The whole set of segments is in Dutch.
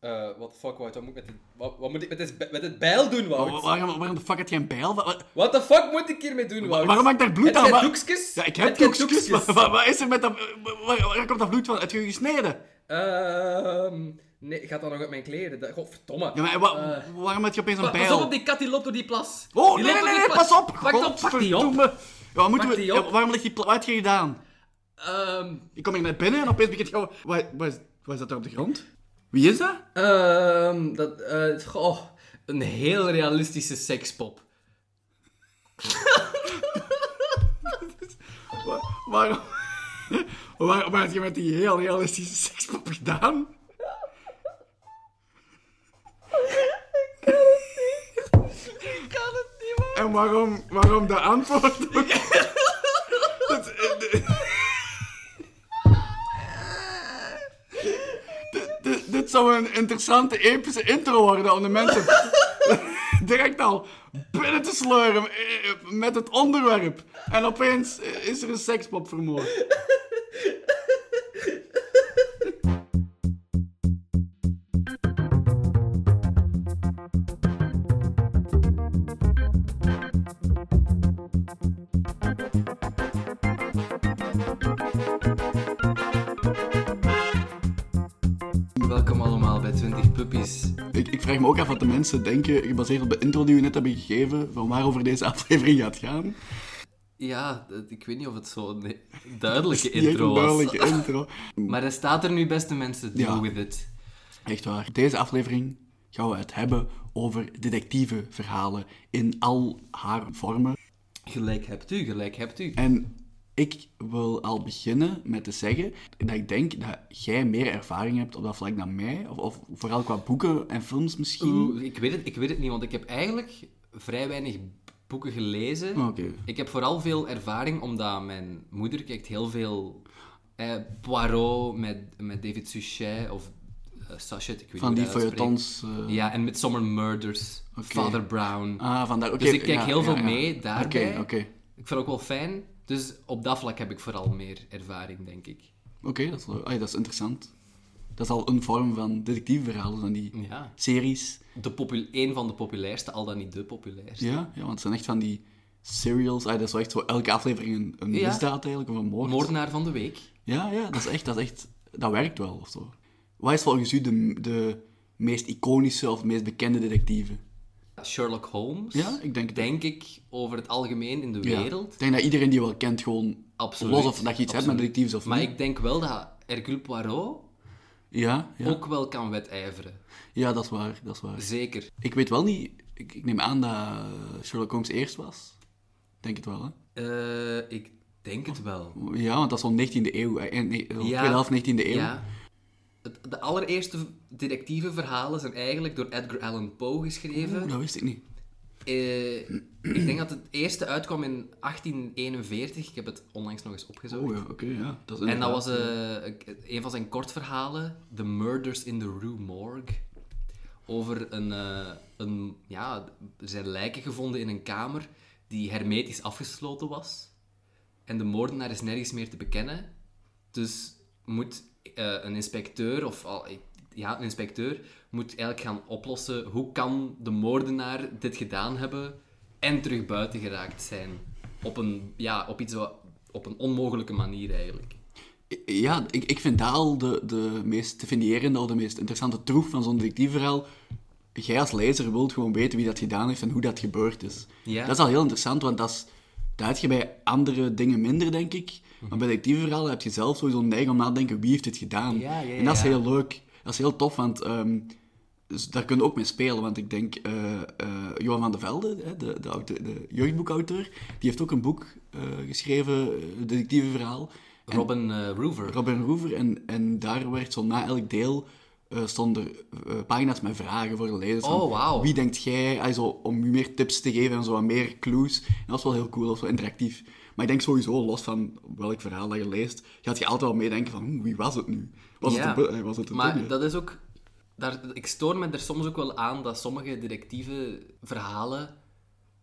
Eh, what the fuck, Wout? Wat moet ik met, dit, wat, wat moet ik met, dit, met dit bijl doen, Wout? Wa- Waarom, waarom de fuck heb je een bijl? Wa- wa- What the fuck moet ik hiermee doen, Wout? Waarom heb ik daar bloed Heb aan? doekjes? Ja, ik Heb heb doekjes. Wat wat is er met dat... Waar, waar komt dat bloed van? Heb je gesneden? Ehm... Nee, gaat dat nog uit mijn kleren? Godverdomme. Ja, maar wa- Eh. waarom heb je opeens een bijl? Pas op op die kat, die loopt door die plas. Oh, Die nee, nee, nee, pas op! Pak dat op, pak die op. Ja, wat moeten we... die op. ja, waarom ligt die... Wat heb je gedaan? Ehm... Ik kom hier net binnen en opeens begint. Wat, wat, is, wat is dat daar op de grond? Wie is dat? Ehm... Dat... eh goh, een heel realistische sekspop. Wa- Waarom... Waar, waar heb je met die heel realistische sekspop gedaan? Ik kan het niet, man. En waarom, waarom de antwoord ook? Het- eh, dit- Dit zou een interessante, epische intro worden om de mensen direct al binnen te sleuren eh, met het onderwerp. En opeens eh, is er een sekspop vermoord. vraag me ook af wat de mensen denken, gebaseerd op de intro die we net hebben gegeven, van waarover deze aflevering gaat gaan. Ja, ik weet niet of het zo'n duidelijke intro een was. duidelijke intro. Maar er staat er nu, beste mensen, deal Ja. with it. Echt waar. Deze aflevering gaan we het hebben over detectieve verhalen in al haar vormen. Gelijk hebt u, gelijk hebt u. En ik wil al beginnen met te zeggen dat ik denk dat jij meer ervaring hebt op dat vlak dan mij. Of, of vooral qua boeken en films misschien. Ik, weet het, ik weet het niet, want ik heb eigenlijk vrij weinig boeken gelezen. Oké. Ik heb vooral veel ervaring, omdat mijn moeder kijkt heel veel eh, Poirot met, met David Suchet of eh, Sachet, ik weet Van die feuilletons. eh, Ja, en met Summer Murders. Father Brown. Ah, vandaar. Oké. Dus ik kijk ja, heel ja, veel ja. mee daarbij. Oké, oké. Ik vind het ook wel fijn. Dus op dat vlak heb ik vooral meer ervaring, denk ik. Oké, dat. Ah, dat is interessant. Dat is al een vorm van detectieve verhalen, van die Ja. series. De popul een van de populairste, al dan niet de populairste. Ja, ja, want het zijn echt van die serials. Ah, dat is wel echt zo elke aflevering een, een Ja. misdaad eigenlijk, of een moord. Moordenaar van de week. Ja, ja, dat is echt, dat is echt, dat werkt wel of zo. Wat is volgens u de, de meest iconische of meest bekende detectieve? Sherlock Holmes. Ja, ik denk Denk ik over het algemeen in de Ja. wereld. Ik denk dat iedereen die wel kent gewoon, Absoluut. los of dat je iets hebt met detectives of Maar niet. ik denk wel dat Hercule Poirot Ja, ja. ook wel kan wedijveren. ja, dat is waar, dat is waar. Zeker. Ik weet wel niet, ik, ik neem aan dat Sherlock Holmes eerst was. Denk het wel, hè? Eh, ik denk het wel. Ja, want dat is al 19e eeuw, eh, nee, Ja. tweede helft 19e eeuw. Ja. De allereerste detectieve verhalen zijn eigenlijk door Edgar Allan Poe geschreven. Oeh, dat wist ik niet. Eh, ik denk dat het eerste uitkwam in 1841. Ik heb het onlangs nog eens opgezocht. Oh ja, oké, ja. Dat is En dat was eh, een van zijn kortverhalen, The Murders in the Rue Morgue. Over een, eh, een... Ja, er zijn lijken gevonden in een kamer die hermetisch afgesloten was. En de moordenaar is nergens meer te bekennen. Dus moet eh, een inspecteur, of al, ja, een inspecteur, moet eigenlijk gaan oplossen hoe kan de moordenaar dit gedaan hebben en terug buiten geraakt zijn. Op een, ja, op iets wat, op een onmogelijke manier eigenlijk. Ja, ik, ik vind dat al de, de meest definiërende of de meest interessante troef van zo'n detectiveverhaal. Jij als lezer wilt gewoon weten wie dat gedaan heeft en hoe dat gebeurd is. Ja. Dat is al heel interessant, want dat, is, dat heb je bij andere dingen minder, denk ik. Maar bij detectiveverhalen heb je zelf sowieso een neiging om na te denken wie heeft dit gedaan. Ja, ja, en dat is heel leuk. Dat is heel tof, want ehm, dus daar kun je ook mee spelen. Want ik denk, eh, eh, Johan van de Velde, hè, de, de, auteur- de jeugdboekauteur, die heeft ook een boek eh, geschreven, een detectiveverhaal. Robin Roover. Robin Roever. En, en daar werd zo na elk deel eh, stonden pagina's met vragen voor de lezers. Oh, wauw. Wie denkt jij? Zo, om je meer tips te geven en zo wat meer clues. En dat was wel heel cool, dat was wel interactief. Maar ik denk sowieso, los van welk verhaal dat je leest, gaat je altijd wel meedenken van, "Oeh, wie was het nu? Was Ja. het een, eh, was het een Maar dat is ook... Daar, ik stoor me er soms ook wel aan dat sommige detectieve verhalen,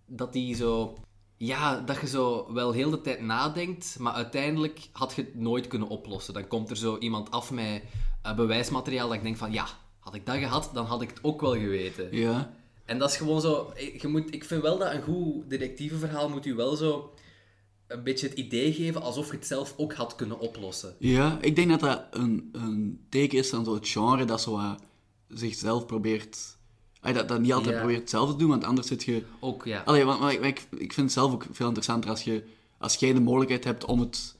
dat die zo... Ja, dat je zo wel heel de tijd nadenkt, maar uiteindelijk had je het nooit kunnen oplossen. Dan komt er zo iemand af met eh, bewijsmateriaal dat ik denk van, ja, had ik dat gehad, dan had ik het ook wel geweten. Ja. En dat is gewoon zo... Je moet, ik vind wel dat een goed detectiveverhaal moet u wel zo een beetje het idee geven alsof je het zelf ook had kunnen oplossen. Ja, ik denk dat dat een, een teken is van zo het genre dat zo zichzelf probeert... Dat, dat niet altijd Ja. probeert hetzelfde te doen, want anders zit je... Ook, ja. Allee, want, maar ik, maar ik, ik vind het zelf ook veel interessanter als je, als jij de mogelijkheid hebt om het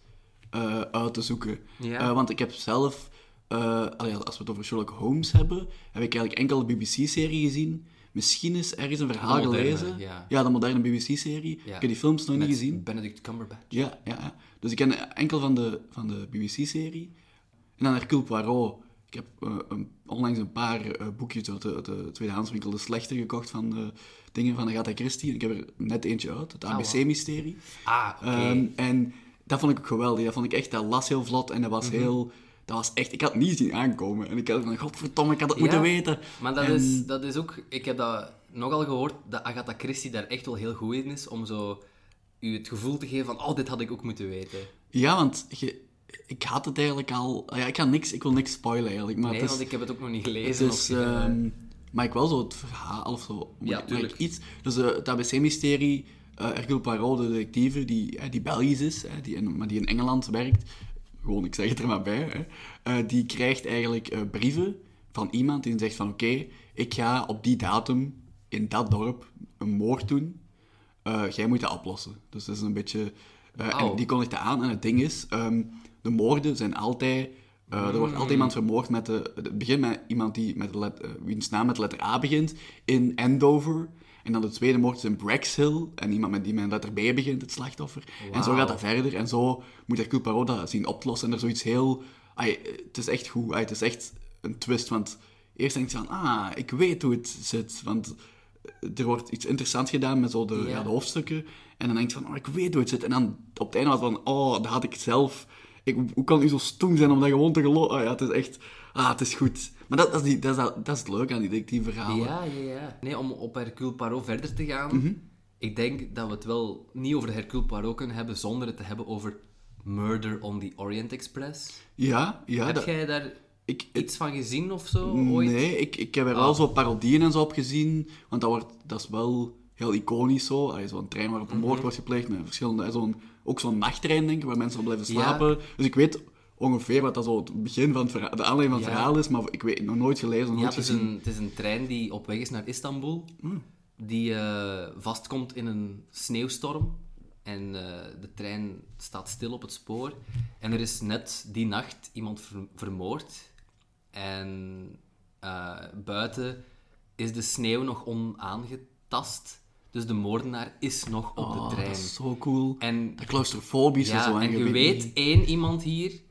eh, uit te zoeken. Ja. Eh, want ik heb zelf, eh, allee, als we het over Sherlock Holmes hebben, heb ik eigenlijk enkel de BBC-serie gezien. Misschien is ergens een verhaal De moderne, gelezen. ja. de moderne BBC-serie. Ja. Ik heb die films nog Met niet gezien. Benedict Cumberbatch. Ja, ja. Dus ik ken enkel van de, van de BBC-serie. En dan Hercule Poirot. Ik heb eh, een, onlangs een paar eh, boekjes uit de, uit de tweedehandswinkel De Slechter gekocht van de dingen van Agatha Christie. Ik heb er net eentje uit, het Ah. ABC-mysterie. Ah, oké. Ehm, en dat vond ik ook geweldig. Dat vond ik echt, dat las heel vlot en dat was Mhm. heel... Dat was echt... Ik had het niet zien aankomen. En ik had van, godverdomme, ik had het Ja, moeten weten. Maar dat, En- is, dat is ook... Ik heb dat nogal gehoord, dat Agatha Christie daar echt wel heel goed in is, om zo u het gevoel te geven van, oh, dit had ik ook moeten weten. Ja, want je, ik had het eigenlijk al... Ja, ik, ga niks, ik wil niks spoilen eigenlijk, maar nee, is... want ik heb het ook nog niet gelezen. Is, of, eh, ehm, maar ik wel zo het verhaal of zo. Ja, tuurlijk. ik iets. Dus eh, het ABC-mysterie, eh Hercule Poirot, de detective, die, eh, die Belgisch is, die in, maar die in Engeland werkt. Gewoon, ik zeg het er maar bij. Hè, eh, die krijgt eigenlijk eh, brieven van iemand die zegt van oké, ik ga op die datum in dat dorp een moord doen. Eh, jij moet dat oplossen. Dus dat is een beetje... Wauw. en die aan. En het ding is, ehm, de moorden zijn altijd... er wordt altijd iemand vermoord met de... Het begint met iemand die met de let, wiens naam met de letter A begint, in Andover. En dan de tweede moord is in Braxhill. En iemand met die met een letter B begint, het slachtoffer. En zo gaat dat verder. En zo moet Hercule Poirot dat zien oplossen. En er zoiets heel... ai, het is echt goed. ai, het is echt een twist. Want eerst denk je van... Ah, ik weet hoe het zit. Want er wordt iets interessants gedaan met zo de, Ja. ja, de hoofdstukken. En dan denk je van, oh, ik weet hoe het zit. En dan op het einde was van, oh, dat had ik zelf... Ik, hoe kan u zo stoem zijn om dat gewoon te geloven? Ah, ja, het is echt... Ah, het is goed. Maar dat, dat, is, die, dat, is, dat is het leuke aan die detectieve-verhalen. Ja, ja, ja. Nee, om op Hercule Poirot verder te gaan, Mhm. ik denk dat we het wel niet over Hercule Poirot kunnen hebben zonder het te hebben over Murder on the Orient Express. Ja, ja. Heb dat- jij daar ik, iets van gezien of zo ooit? Nee, ik, ik heb er Ah. wel zo parodieën en zo op gezien. Want dat, wordt, dat is wel heel iconisch zo. Zo'n trein waarop een Mhm. moord wordt gepleegd met verschillende... Zo'n, ook zo'n nachttrein, denk ik, waar mensen op blijven Ja. slapen. Dus ik weet ongeveer wat dat zo het begin van het verhaal, de aanleiding van het Ja. verhaal is, maar ik weet nog nooit gelezen, nog Ja, nooit het is, gezien. een, het is een trein die op weg is naar Istanbul. Hmm. Die eh, vastkomt in een sneeuwstorm. En eh, de trein staat stil op het spoor. En er is net die nacht iemand ver- vermoord. En eh, buiten is de sneeuw nog onaangetast. Dus de moordenaar is nog op Oh, de trein. dat is zo cool. En, De claustrofobische ja, zo. en je weet één iemand hier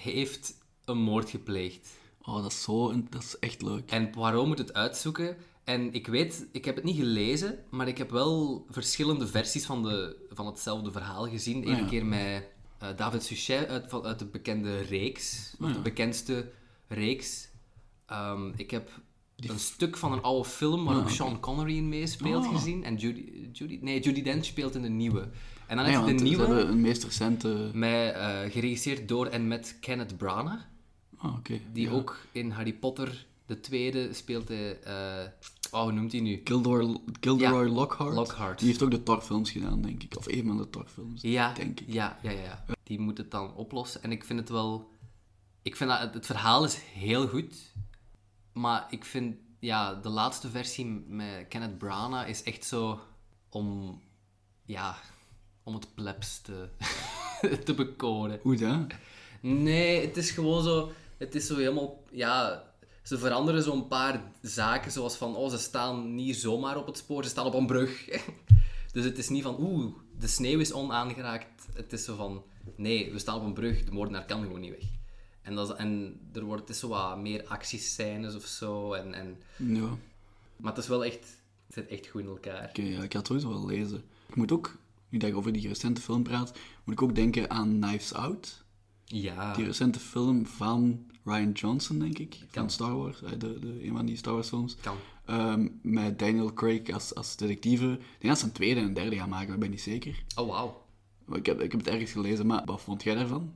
heeft een moord gepleegd. Oh, dat is zo... Dat is echt leuk. En Poirot moet het uitzoeken. En ik weet, ik heb het niet gelezen, maar ik heb wel verschillende versies van, de, van hetzelfde verhaal gezien. Eén Ah, ja. keer met eh, David Suchet uit, van, uit de bekende reeks, of Ah, de ja. bekendste reeks. Ehm, ik heb een stuk van een oude film waar Ah, ook. Sean Connery in meespeelt Ah. gezien. En Judy, Judy, nee, Judy Dench speelt in de nieuwe. En dan Nee, heb je want de nieuwe, hebben een meest recente... met, eh, geregisseerd door en met Kenneth Branagh. Oh, oké. Die Ja. ook in Harry Potter, de tweede, speelt hij... eh, oh, hoe noemt hij nu? Gilderoy, Gilderoy Ja, Lockhart. Lockhart. Die heeft ook de Thor-films gedaan, denk ik. Of een van de Thor-films, Ja, denk ik. ja, ja, ja. Die moet het dan oplossen. En ik vind het wel... Ik vind dat het, het verhaal is heel goed. Maar ik vind... Ja, de laatste versie met Kenneth Branagh is echt zo... Om... Ja... Om het plebs te, te bekoren. Hoe dat? Nee, het is gewoon zo... Het is zo helemaal... Ja, ze veranderen zo'n paar zaken, zoals van... Oh, ze staan niet zomaar op het spoor, ze staan op een brug. dus het is niet van... Oeh, de sneeuw is onaangeraakt. Het is zo van... Nee, we staan op een brug, de moordenaar kan gewoon niet weg. En, dat is, en er wordt, het is zo wat meer actiescènes of zo. En, en, Ja. maar het is wel echt... Het zit echt goed in elkaar. Oké, ja, ik ga het sowieso wel lezen. Ik moet ook, nu dat ik over die recente film praat, moet ik ook denken aan Knives Out. Ja. Die recente film van Ryan Johnson, denk ik. Van Kan. Star Wars, eh, de, de, een van die Star Wars films. Kan. Ehm, met Daniel Craig als, als detectieve. Ik denk dat ze een tweede en een derde gaan maken, maar ik ben niet zeker. Oh, wauw. Ik heb, ik heb het ergens gelezen, maar wat vond jij daarvan?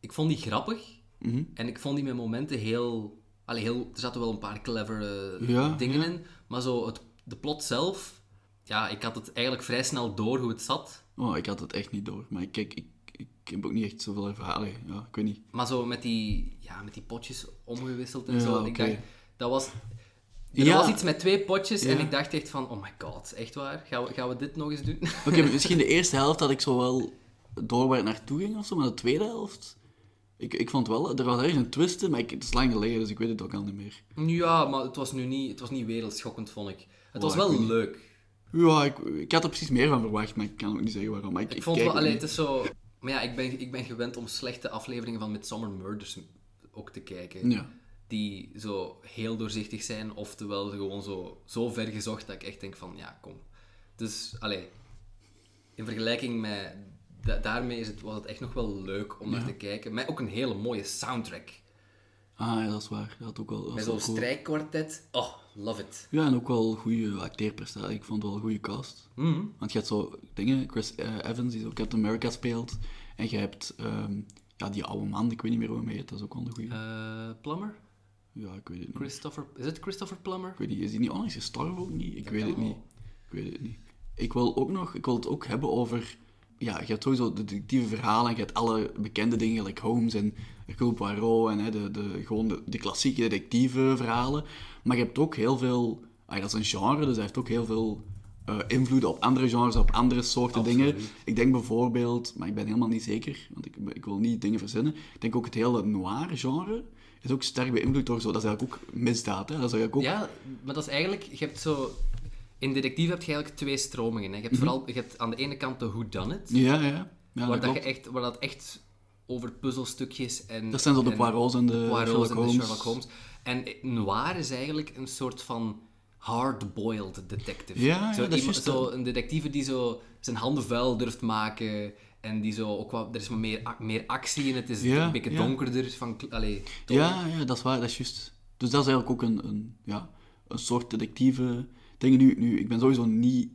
Ik vond die grappig. Mhm. En ik vond die met momenten heel... Allee, heel, er zaten wel een paar clevere Ja, dingen ja. in. Maar zo het, de plot zelf... Ja, ik had het eigenlijk vrij snel door hoe het zat. Oh, ik had het echt niet door. Maar kijk, ik, ik heb ook niet echt zoveel ervaring. Ja, ik weet niet. Maar zo met die, ja, met die potjes omgewisseld en Ja, zo. Ik dacht, dat was... Er Ja. was iets met twee potjes en ik dacht echt van, oh my god, echt waar? Gaan we, gaan we dit nog eens doen? Oké, misschien de eerste helft dat ik zo wel door waar het naartoe ging of zo, maar de tweede helft... Ik, ik vond wel, er was ergens een twist in, maar ik, het is lang geleden, dus ik weet het ook al niet meer. ja, maar het was nu niet, het was niet wereldschokkend, vond ik. Het was Oh, ik wel leuk. Ja, ik, ik had er precies meer van verwacht, maar ik kan ook niet zeggen waarom. Maar ik, Ik vond kijk wel, ook allee, niet. het is zo... Maar ja, ik ben, ik ben gewend om slechte afleveringen van Midsommar Murders ook te kijken. Ja. Die zo heel doorzichtig zijn, oftewel gewoon zo, zo ver gezocht dat ik echt denk van, ja, kom. Dus, allee, in vergelijking met... da- daarmee is het, was het echt nog wel leuk om naar te kijken. Met ook een hele mooie soundtrack. Ah, ja, dat is waar. Dat had ook wel... dat Met zo'n strijkkwartet. Oh, love it. Ja, en ook wel goede acteerprestatie. Ik vond het wel een goede cast. Mhm. Want je hebt zo dingen, Chris eh, Evans, die zo Captain America speelt. En je hebt ehm, ja, die oude man, ik weet niet meer hoe hij heet, dat is ook wel een goede. Eh, Plummer? ja, ik weet het niet. Christopher... Is het Christopher Plummer? Ik weet niet, is die niet onlangs gestorven ook niet? Ik Dat weet het niet. wel. Ik weet het niet. Ik wil ook nog, ik wil het ook hebben over, ja, je hebt sowieso de detectieve verhalen, en je hebt alle bekende dingen, gelijk Holmes en Hercule Poirot en hè, de, de, gewoon de, de klassieke detectieve verhalen. Maar je hebt ook heel veel, ah, dat is een genre, dus hij heeft ook heel veel eh, invloeden op andere genres, op andere soorten Absoluut. dingen. Ik denk bijvoorbeeld, maar ik ben helemaal niet zeker, want ik, ik wil niet dingen verzinnen. Ik denk ook het hele noir genre is ook sterk beïnvloed door zo, dat is eigenlijk ook misdaad, hè. Dat is eigenlijk ook... Ja, maar dat is eigenlijk... Je hebt zo... In detectief heb je eigenlijk twee stromingen. Hè. Je, hebt Mhm. vooral, je hebt aan de ene kant de whodunit, Ja, ja. ja waar, dat dat je echt, waar dat echt over puzzelstukjes en... Dat zijn zo de en Poirot's en de Poirot's Sherlock en de Holmes. Sherlock Holmes. En noir is eigenlijk een soort van hard-boiled detective. Ja, zo, ja, is iemand- zo een detectieve die zo zijn handen vuil durft maken en die zo ook wat... Er is meer, meer actie in, het is Ja, een beetje donkerder van... Allee. Ja, ja, dat is waar, dat is juist. Dus dat is eigenlijk ook een, een, ja, een soort detectieve dingen. Nu, nu, ik ben sowieso niet...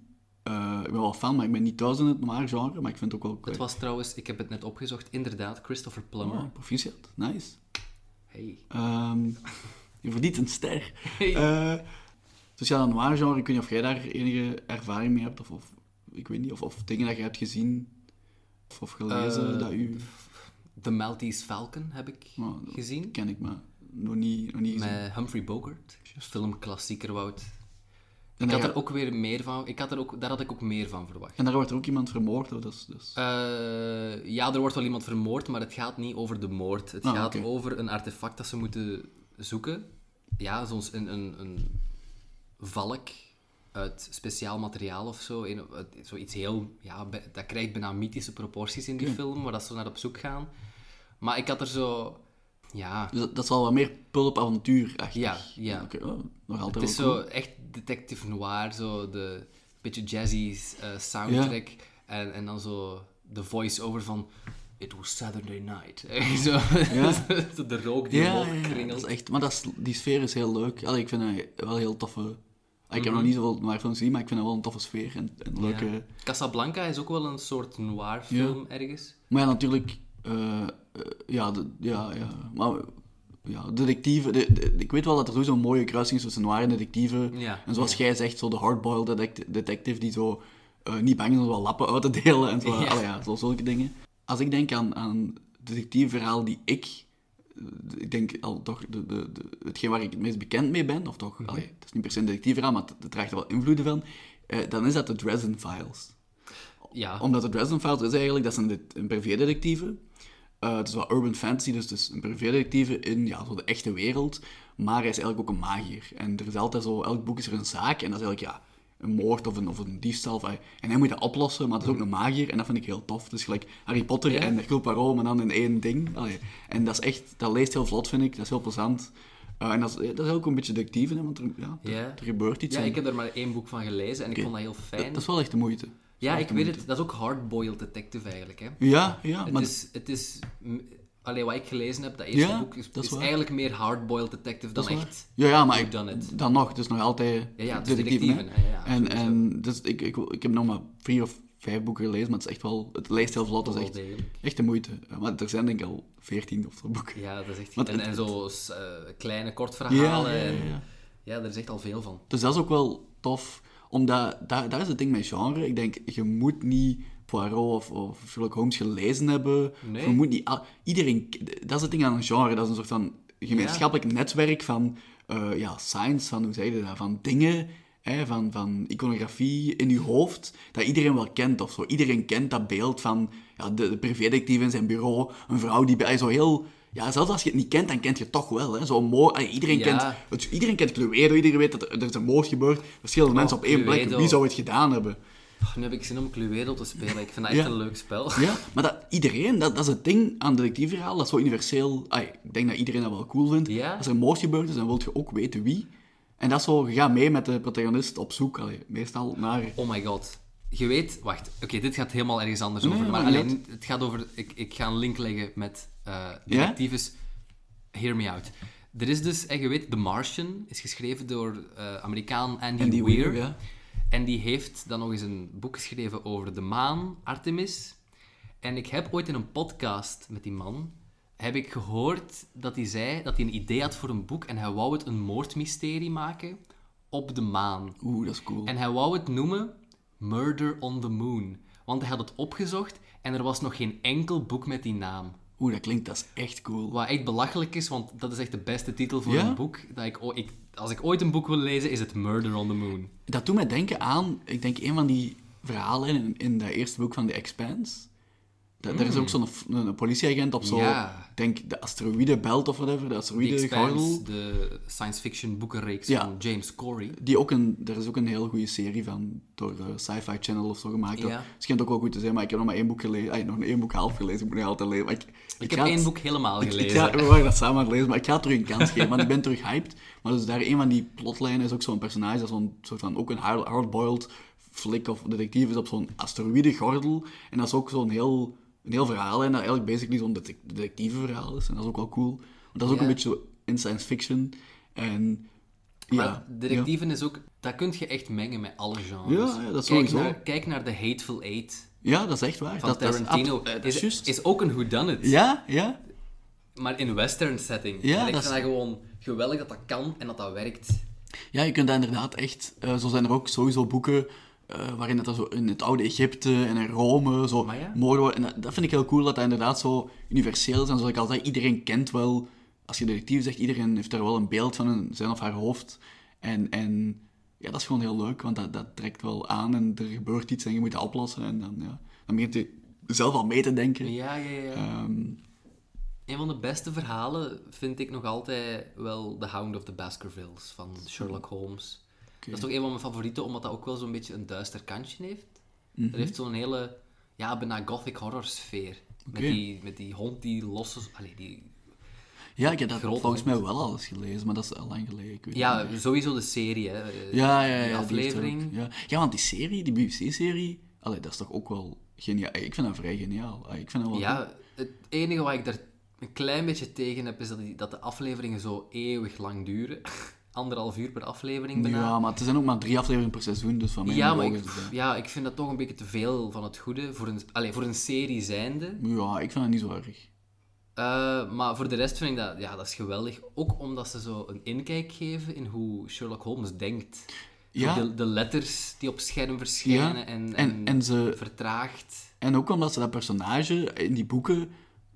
eh, ik ben wel fan, maar ik ben niet thuis in het noir genre, maar ik vind het ook wel... Het was trouwens, ik heb het net opgezocht, inderdaad, Christopher Plummer. Oh, proficiat, nice. Hey. Ehm, je verdient een ster. Hey. Eh, dus ja, noir genre, ik weet niet of jij daar enige ervaring mee hebt, of, of ik weet niet, of, of dingen dat je hebt gezien, of, of gelezen, Eh, dat u... The Maltese Falcon heb ik Oh, gezien. ken ik, maar nog niet, nog niet gezien. Met Humphrey Bogart. Filmklassieker, Wout. En Ik had er ook weer meer van... Ik had er ook, daar had ik ook meer van verwacht. En daar wordt er ook iemand vermoord, hoor, dus... dus... Eh, ja, er wordt wel iemand vermoord, maar het gaat niet over de moord. Het Ah, gaat over een artefact dat ze moeten zoeken. Ja, zoals een, een, een valk uit speciaal materiaal of zo. Een, zoiets heel... Ja, dat krijgt bijna mythische proporties in die film, waar dat ze naar op zoek gaan. Maar ik had er zo... Ja, Dus dat, dat zal wat meer pulp avontuur. Ja, ja. Oké, oh, nog altijd Het is zo cool. echt detective noir, zo de beetje jazzy eh, soundtrack. En, en dan zo de voice-over van It was Saturday night. zo, Ja. zo de rook die Ja, dat is echt, maar dat is, die sfeer is heel leuk. Allee, ik vind het wel heel toffe... Ik heb Mhm. nog niet zoveel noir films gezien, maar ik vind het wel een toffe sfeer en, en leuke... Casablanca is ook wel een soort noir film ergens. Maar ja, natuurlijk... eh, ja, de, ja, ja, maar... Ja, detectieven... de- de- ik weet wel dat er sowieso een mooie kruising is tussen noir en detectieven. Ja, En zoals ja. jij zegt, zo de hardboiled detect- detective die zo eh, niet bang is om wel lappen uit te delen en zo. Ja. Ja, zo, zulke dingen. Als ik denk aan, aan detectiveverhaal die ik... eh, Ik denk al toch de, de, de, hetgeen waar ik het meest bekend mee ben, of toch, Mhm. allee, het is niet per se een detectiveverhaal, maar het, het draagt er wel invloeden van, eh, dan is dat de Dresden Files. Ja, Omdat de Dresden Files is eigenlijk, dat zijn een privédetectieve. Eh het is wel urban fantasy, dus het is een privédetectieve in ja, zo de echte wereld. Maar hij is eigenlijk ook een magier. En er is altijd zo, elk boek is er een zaak. En dat is eigenlijk ja, een moord of een, of een diefstal. En hij moet dat oplossen, maar dat is ook een magier. En dat vind ik heel tof. Dus gelijk Harry Potter Ja. en Hercule Poirot, maar dan in één ding. Allee, En dat is echt, dat leest heel vlot, vind ik. Dat is heel plezant. Eh, en dat is, dat is ook een beetje detectief, want er, ja, er, er gebeurt iets. ja, en ik heb er maar één boek van gelezen en ik vond dat heel fijn. dat is wel echt de moeite. Ja, ik weet het. Dat is ook hardboiled detective eigenlijk. Hè. Ja, ja, Het maar is... Het is Allee, wat ik gelezen heb, dat eerste Ja, boek, is, eigenlijk meer hardboiled detective dan echt... Ja, ja, maar ik, dan nog, het is nog altijd Ja, ja, detectieven, ja, En, en dus ik, ik, ik heb nog maar vier of vijf boeken gelezen, maar het is echt wel... Het leest heel vlot, dat is echt, echt de moeite. Maar er zijn denk ik al veertien of zo boeken. Ja, dat is echt... Want en, het- en zo eh, kleine Ja, kortverhalen. ja, ja, en- ja. daar is echt al veel van. Dus dat is ook wel tof, omdat daar, daar is het ding met genre. Ik denk, je moet niet Poirot of, of Sherlock Holmes gelezen hebben. Nee. Je moet niet... Iedereen... Dat is het ding aan een genre. Dat is een soort van gemeenschappelijk netwerk van eh, ja, science, van hoe zeg je dat, van dingen, hè, van, van iconografie in je hoofd, dat iedereen wel kent of zo. Iedereen kent dat beeld van ja, de, de privédetectief in zijn bureau, een vrouw die bij zo heel... Ja, zelfs als je het niet kent, dan kent je het toch wel. Hè. Zo mooi, allee, iedereen, Ja. kent, het- iedereen kent Cluedo, iedereen weet dat er, er is een moord gebeurd. Verschillende mensen op één plek. Wie zou het gedaan hebben? Oh, nu heb ik zin om Cluedo te spelen. Ik vind dat echt Ja. een leuk spel. Ja, maar dat, iedereen, dat, dat is het ding aan detectiveverhaal, dat is zo universeel. Ik denk dat iedereen dat wel cool vindt. Ja. Als er een moord gebeurd is, dan wil je ook weten wie. En dat is zo, je gaat mee met de protagonist op zoek, allee, meestal naar... Oh my god. Je weet... Wacht. Oké, dit gaat helemaal ergens anders Nee, over. Maar alleen, het gaat over... Ik, ik ga een link leggen met eh detectives. Hear me out. Er is dus... En je weet, The Martian is geschreven door eh, Amerikaan Andy, Andy Weir. Weir, ja. En die heeft dan nog eens een boek geschreven over de maan, Artemis. En ik heb ooit in een podcast met die man... Heb ik gehoord dat hij zei dat hij een idee had voor een boek en hij wou het een moordmysterie maken op de maan. Oeh, dat is cool. En hij wou het noemen Murder on the Moon. Want hij had het opgezocht en er was nog geen enkel boek met die naam. Oeh, dat klinkt, dat is echt cool. Wat echt belachelijk is, want dat is echt de beste titel voor Ja? een boek. Dat ik, o- ik, als ik ooit een boek wil lezen, is het Murder on the Moon. Dat doet mij denken aan, ik denk, een van die verhalen in, in dat eerste boek van The Expanse. Daar is ook zo'n een, politieagent op zo'n, Hmm. Ja. denk, de asteroïdebelt of whatever, de The asteroïdegordel. Expanse, de science fiction boekenreeks Ja. van James Corey. Die ook een, er is ook een heel goede serie van door de Sci-Fi Channel of zo gemaakt. Ja. Dat schijnt ook wel goed te zijn, maar ik heb nog maar één boek gelezen. Ah, nog één boek half gelezen, ik moet nog altijd lezen. Maar ik, heb het- één boek helemaal gelezen. Ik, ga, we waren dat samen aan het lezen, maar ik ga het terug een kans geven, want ik ben terug hyped. Maar dus daar een van die plotlijnen is ook zo'n personage, dat zo'n soort van, ook een hard- hardboiled flik of detectief is op zo'n asteroïdegordel. En dat is ook zo'n heel, een heel verhaal en dat eigenlijk basically zo'n detec- detectiveverhaal is. En dat is ook wel cool. Want dat is ook Ja. een beetje zo in science fiction. En ja, Maar detectieven is ook... Dat kun je echt mengen met alle genres. Ja, ja, dat is kijk sowieso. Naar, kijk naar The Hateful Eight Ja, dat is echt waar. van dat, dat is Tarantino. ab- eh, dat is, is ook een whodunit. Ja, ja. Maar in western setting. Ja, en ik dat vind is- dat gewoon geweldig dat dat kan en dat dat werkt. Ja, je kunt dat inderdaad echt... eh, zo zijn er ook sowieso boeken eh, waarin het er zo in het oude Egypte en in Rome zo ja. moorden worden. En dat, dat vind ik heel cool, dat dat inderdaad zo universeel is. En zoals ik al zei, iedereen kent wel... Als je detectief zegt, iedereen heeft daar wel een beeld van in zijn of haar hoofd. En, en ja, dat is gewoon heel leuk, want dat, dat trekt wel aan en er gebeurt iets en je moet dat oplossen. En dan, ja, dan begint je zelf al mee te denken. Ja, ja, ja. Ehm, Een van de beste verhalen vind ik nog altijd wel The Hound of the Baskervilles van Sherlock Holmes. Dat is toch een van mijn favorieten, omdat dat ook wel zo'n beetje een duister kantje heeft. Mhm. Dat heeft zo'n hele, ja, bijna gothic horror sfeer. Met, die, met die hond die losse... Allee, die... ja, ik heb dat volgens mij wel al eens gelezen, maar dat is al lang geleden. Ik weet Ja, niet sowieso de serie, hè. Ja, ja, ja. Er aflevering. ja. ja, want die serie, die BBC-serie, allee, dat is toch ook wel geniaal. Ik vind dat vrij geniaal. Ah, Ik vind dat wel goed. Ja, het enige wat ik daar een klein beetje tegen heb, is dat, die, dat de afleveringen zo eeuwig lang duren. Anderhalf uur per aflevering bijna. Ja, maar het zijn ook maar drie afleveringen per seizoen, dus van mij Ja, maar ik, ja, ik vind dat toch een beetje te veel van het goede voor een, allez, voor een serie zijnde. Ja, ik vind dat niet zo erg. Eh, maar voor de rest vind ik dat, ja, dat is geweldig. Ook omdat ze zo een inkijk geven in hoe Sherlock Holmes denkt. Ja. De, de letters die op scherm verschijnen Ja, en, en- en ze- vertraagt. En ook omdat ze dat personage in die boeken...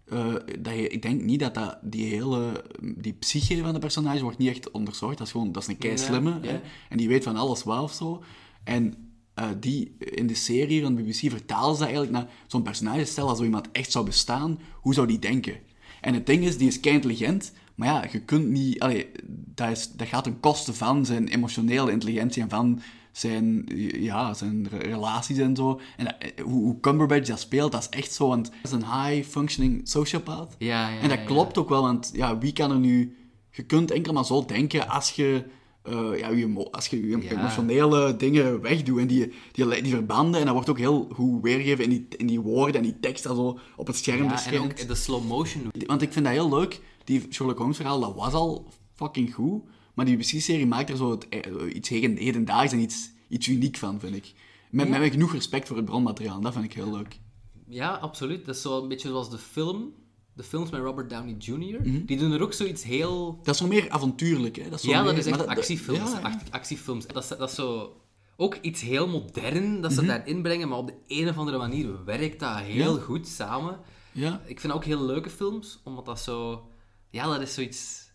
eh, dat je, ik denk niet dat, dat die hele... Die psyche van de personage wordt niet echt onderzocht. Dat is gewoon... Dat is een kei slimme. Ja, ja. hè. En die weet van alles wel of zo. En eh, die in de serie van de BBC vertalen ze eigenlijk naar zo'n personage. Stel als zo iemand echt zou bestaan, hoe zou die denken? En het ding is, die is kei intelligent. Maar ja, je kunt niet... Allee, dat, is, dat gaat ten koste van zijn emotionele intelligentie en van zijn, ja, zijn re- relaties en zo. En dat- eh, hoe, hoe Cumberbatch dat speelt, dat is echt zo. Want dat is een high-functioning sociopath. Ja, ja, en dat ja, klopt ook wel, want ja, wie kan er nu... Je kunt enkel maar zo denken als je... eh, ja, je, als je emotionele dingen wegdoet en die, die, die verbanden, en dat wordt ook heel goed weergegeven in die, in die woorden en die tekst dat zo op het scherm Ja, en verschijnt. ook de slow motion. Want ik vind dat heel leuk. Die Sherlock Holmes verhaal, dat was al fucking goed. Maar die BBC-serie maakt er zo het, eh, iets heden- hedendaags en iets, iets uniek van, vind ik. Met, met genoeg respect voor het bronmateriaal. Dat vind ik heel leuk. Ja, absoluut. Dat is zo een beetje zoals de film. De films met Robert Downey Jr. Die doen er ook zoiets heel... Dat is nog meer avontuurlijk, hè? Dat is zo Ja, meer- dat is echt maar actiefilms. ja, ja. Act- actiefilms. Dat is, dat is zo... Ook iets heel modern dat ze Mhm. daarin brengen, maar op de een of andere manier werkt dat heel Ja. goed samen. Ja, Ik vind dat ook heel leuke films, omdat dat zo... Ja, dat is zoiets...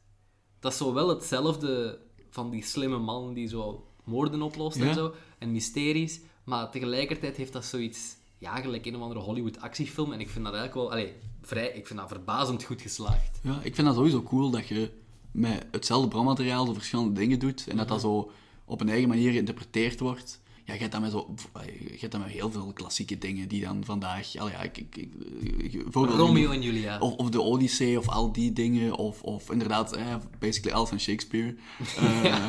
Dat is zo wel hetzelfde van die slimme man die zo moorden oplost Ja. en zo, en mysteries, maar tegelijkertijd heeft dat zoiets... Ja, gelijk een of andere Hollywood actiefilm, en ik vind dat eigenlijk wel... Allee, vrij... Ik vind dat verbazend goed geslaagd. ja, ik vind dat sowieso cool dat je met hetzelfde bronmateriaal zo verschillende dingen doet en dat dat zo op een eigen manier geïnterpreteerd wordt. Ja, je hebt dat met, zo, je hebt dat met heel veel klassieke dingen die dan vandaag... Allee, ja, ik, ik, Romeo en Julia. Of, of de Odyssee, of al die dingen. Of, of inderdaad, eh, basically alles van Shakespeare. Eh,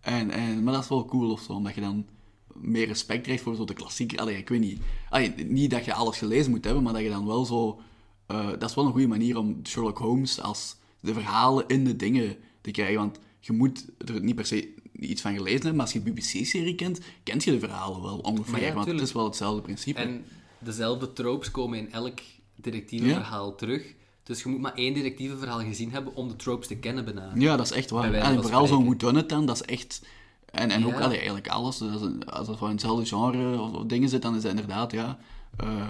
en, en, maar dat is wel cool of zo, omdat je dan meer respect krijgt voor zo de klassieker. Allee, ik weet niet. Allee, niet dat je alles gelezen moet hebben, maar dat je dan wel zo... eh, dat is wel een goede manier om Sherlock Holmes als de verhalen in de dingen te krijgen. Want je moet er niet per se iets van gelezen hebben, maar als je de BBC-serie kent, kent je de verhalen wel ongeveer. Ja, want het is wel hetzelfde principe. En dezelfde tropes komen in elk detectiveverhaal terug. Dus je moet maar één detectiveverhaal gezien hebben om de tropes te kennen bijna. Ja, dat is echt waar. En vooral zo'n spreken. whodunit dan, dat is echt... En, en ook Ja. allee, eigenlijk alles. Is een- als dat van hetzelfde genre of, of dingen zit, dan is dat inderdaad, ja... eh,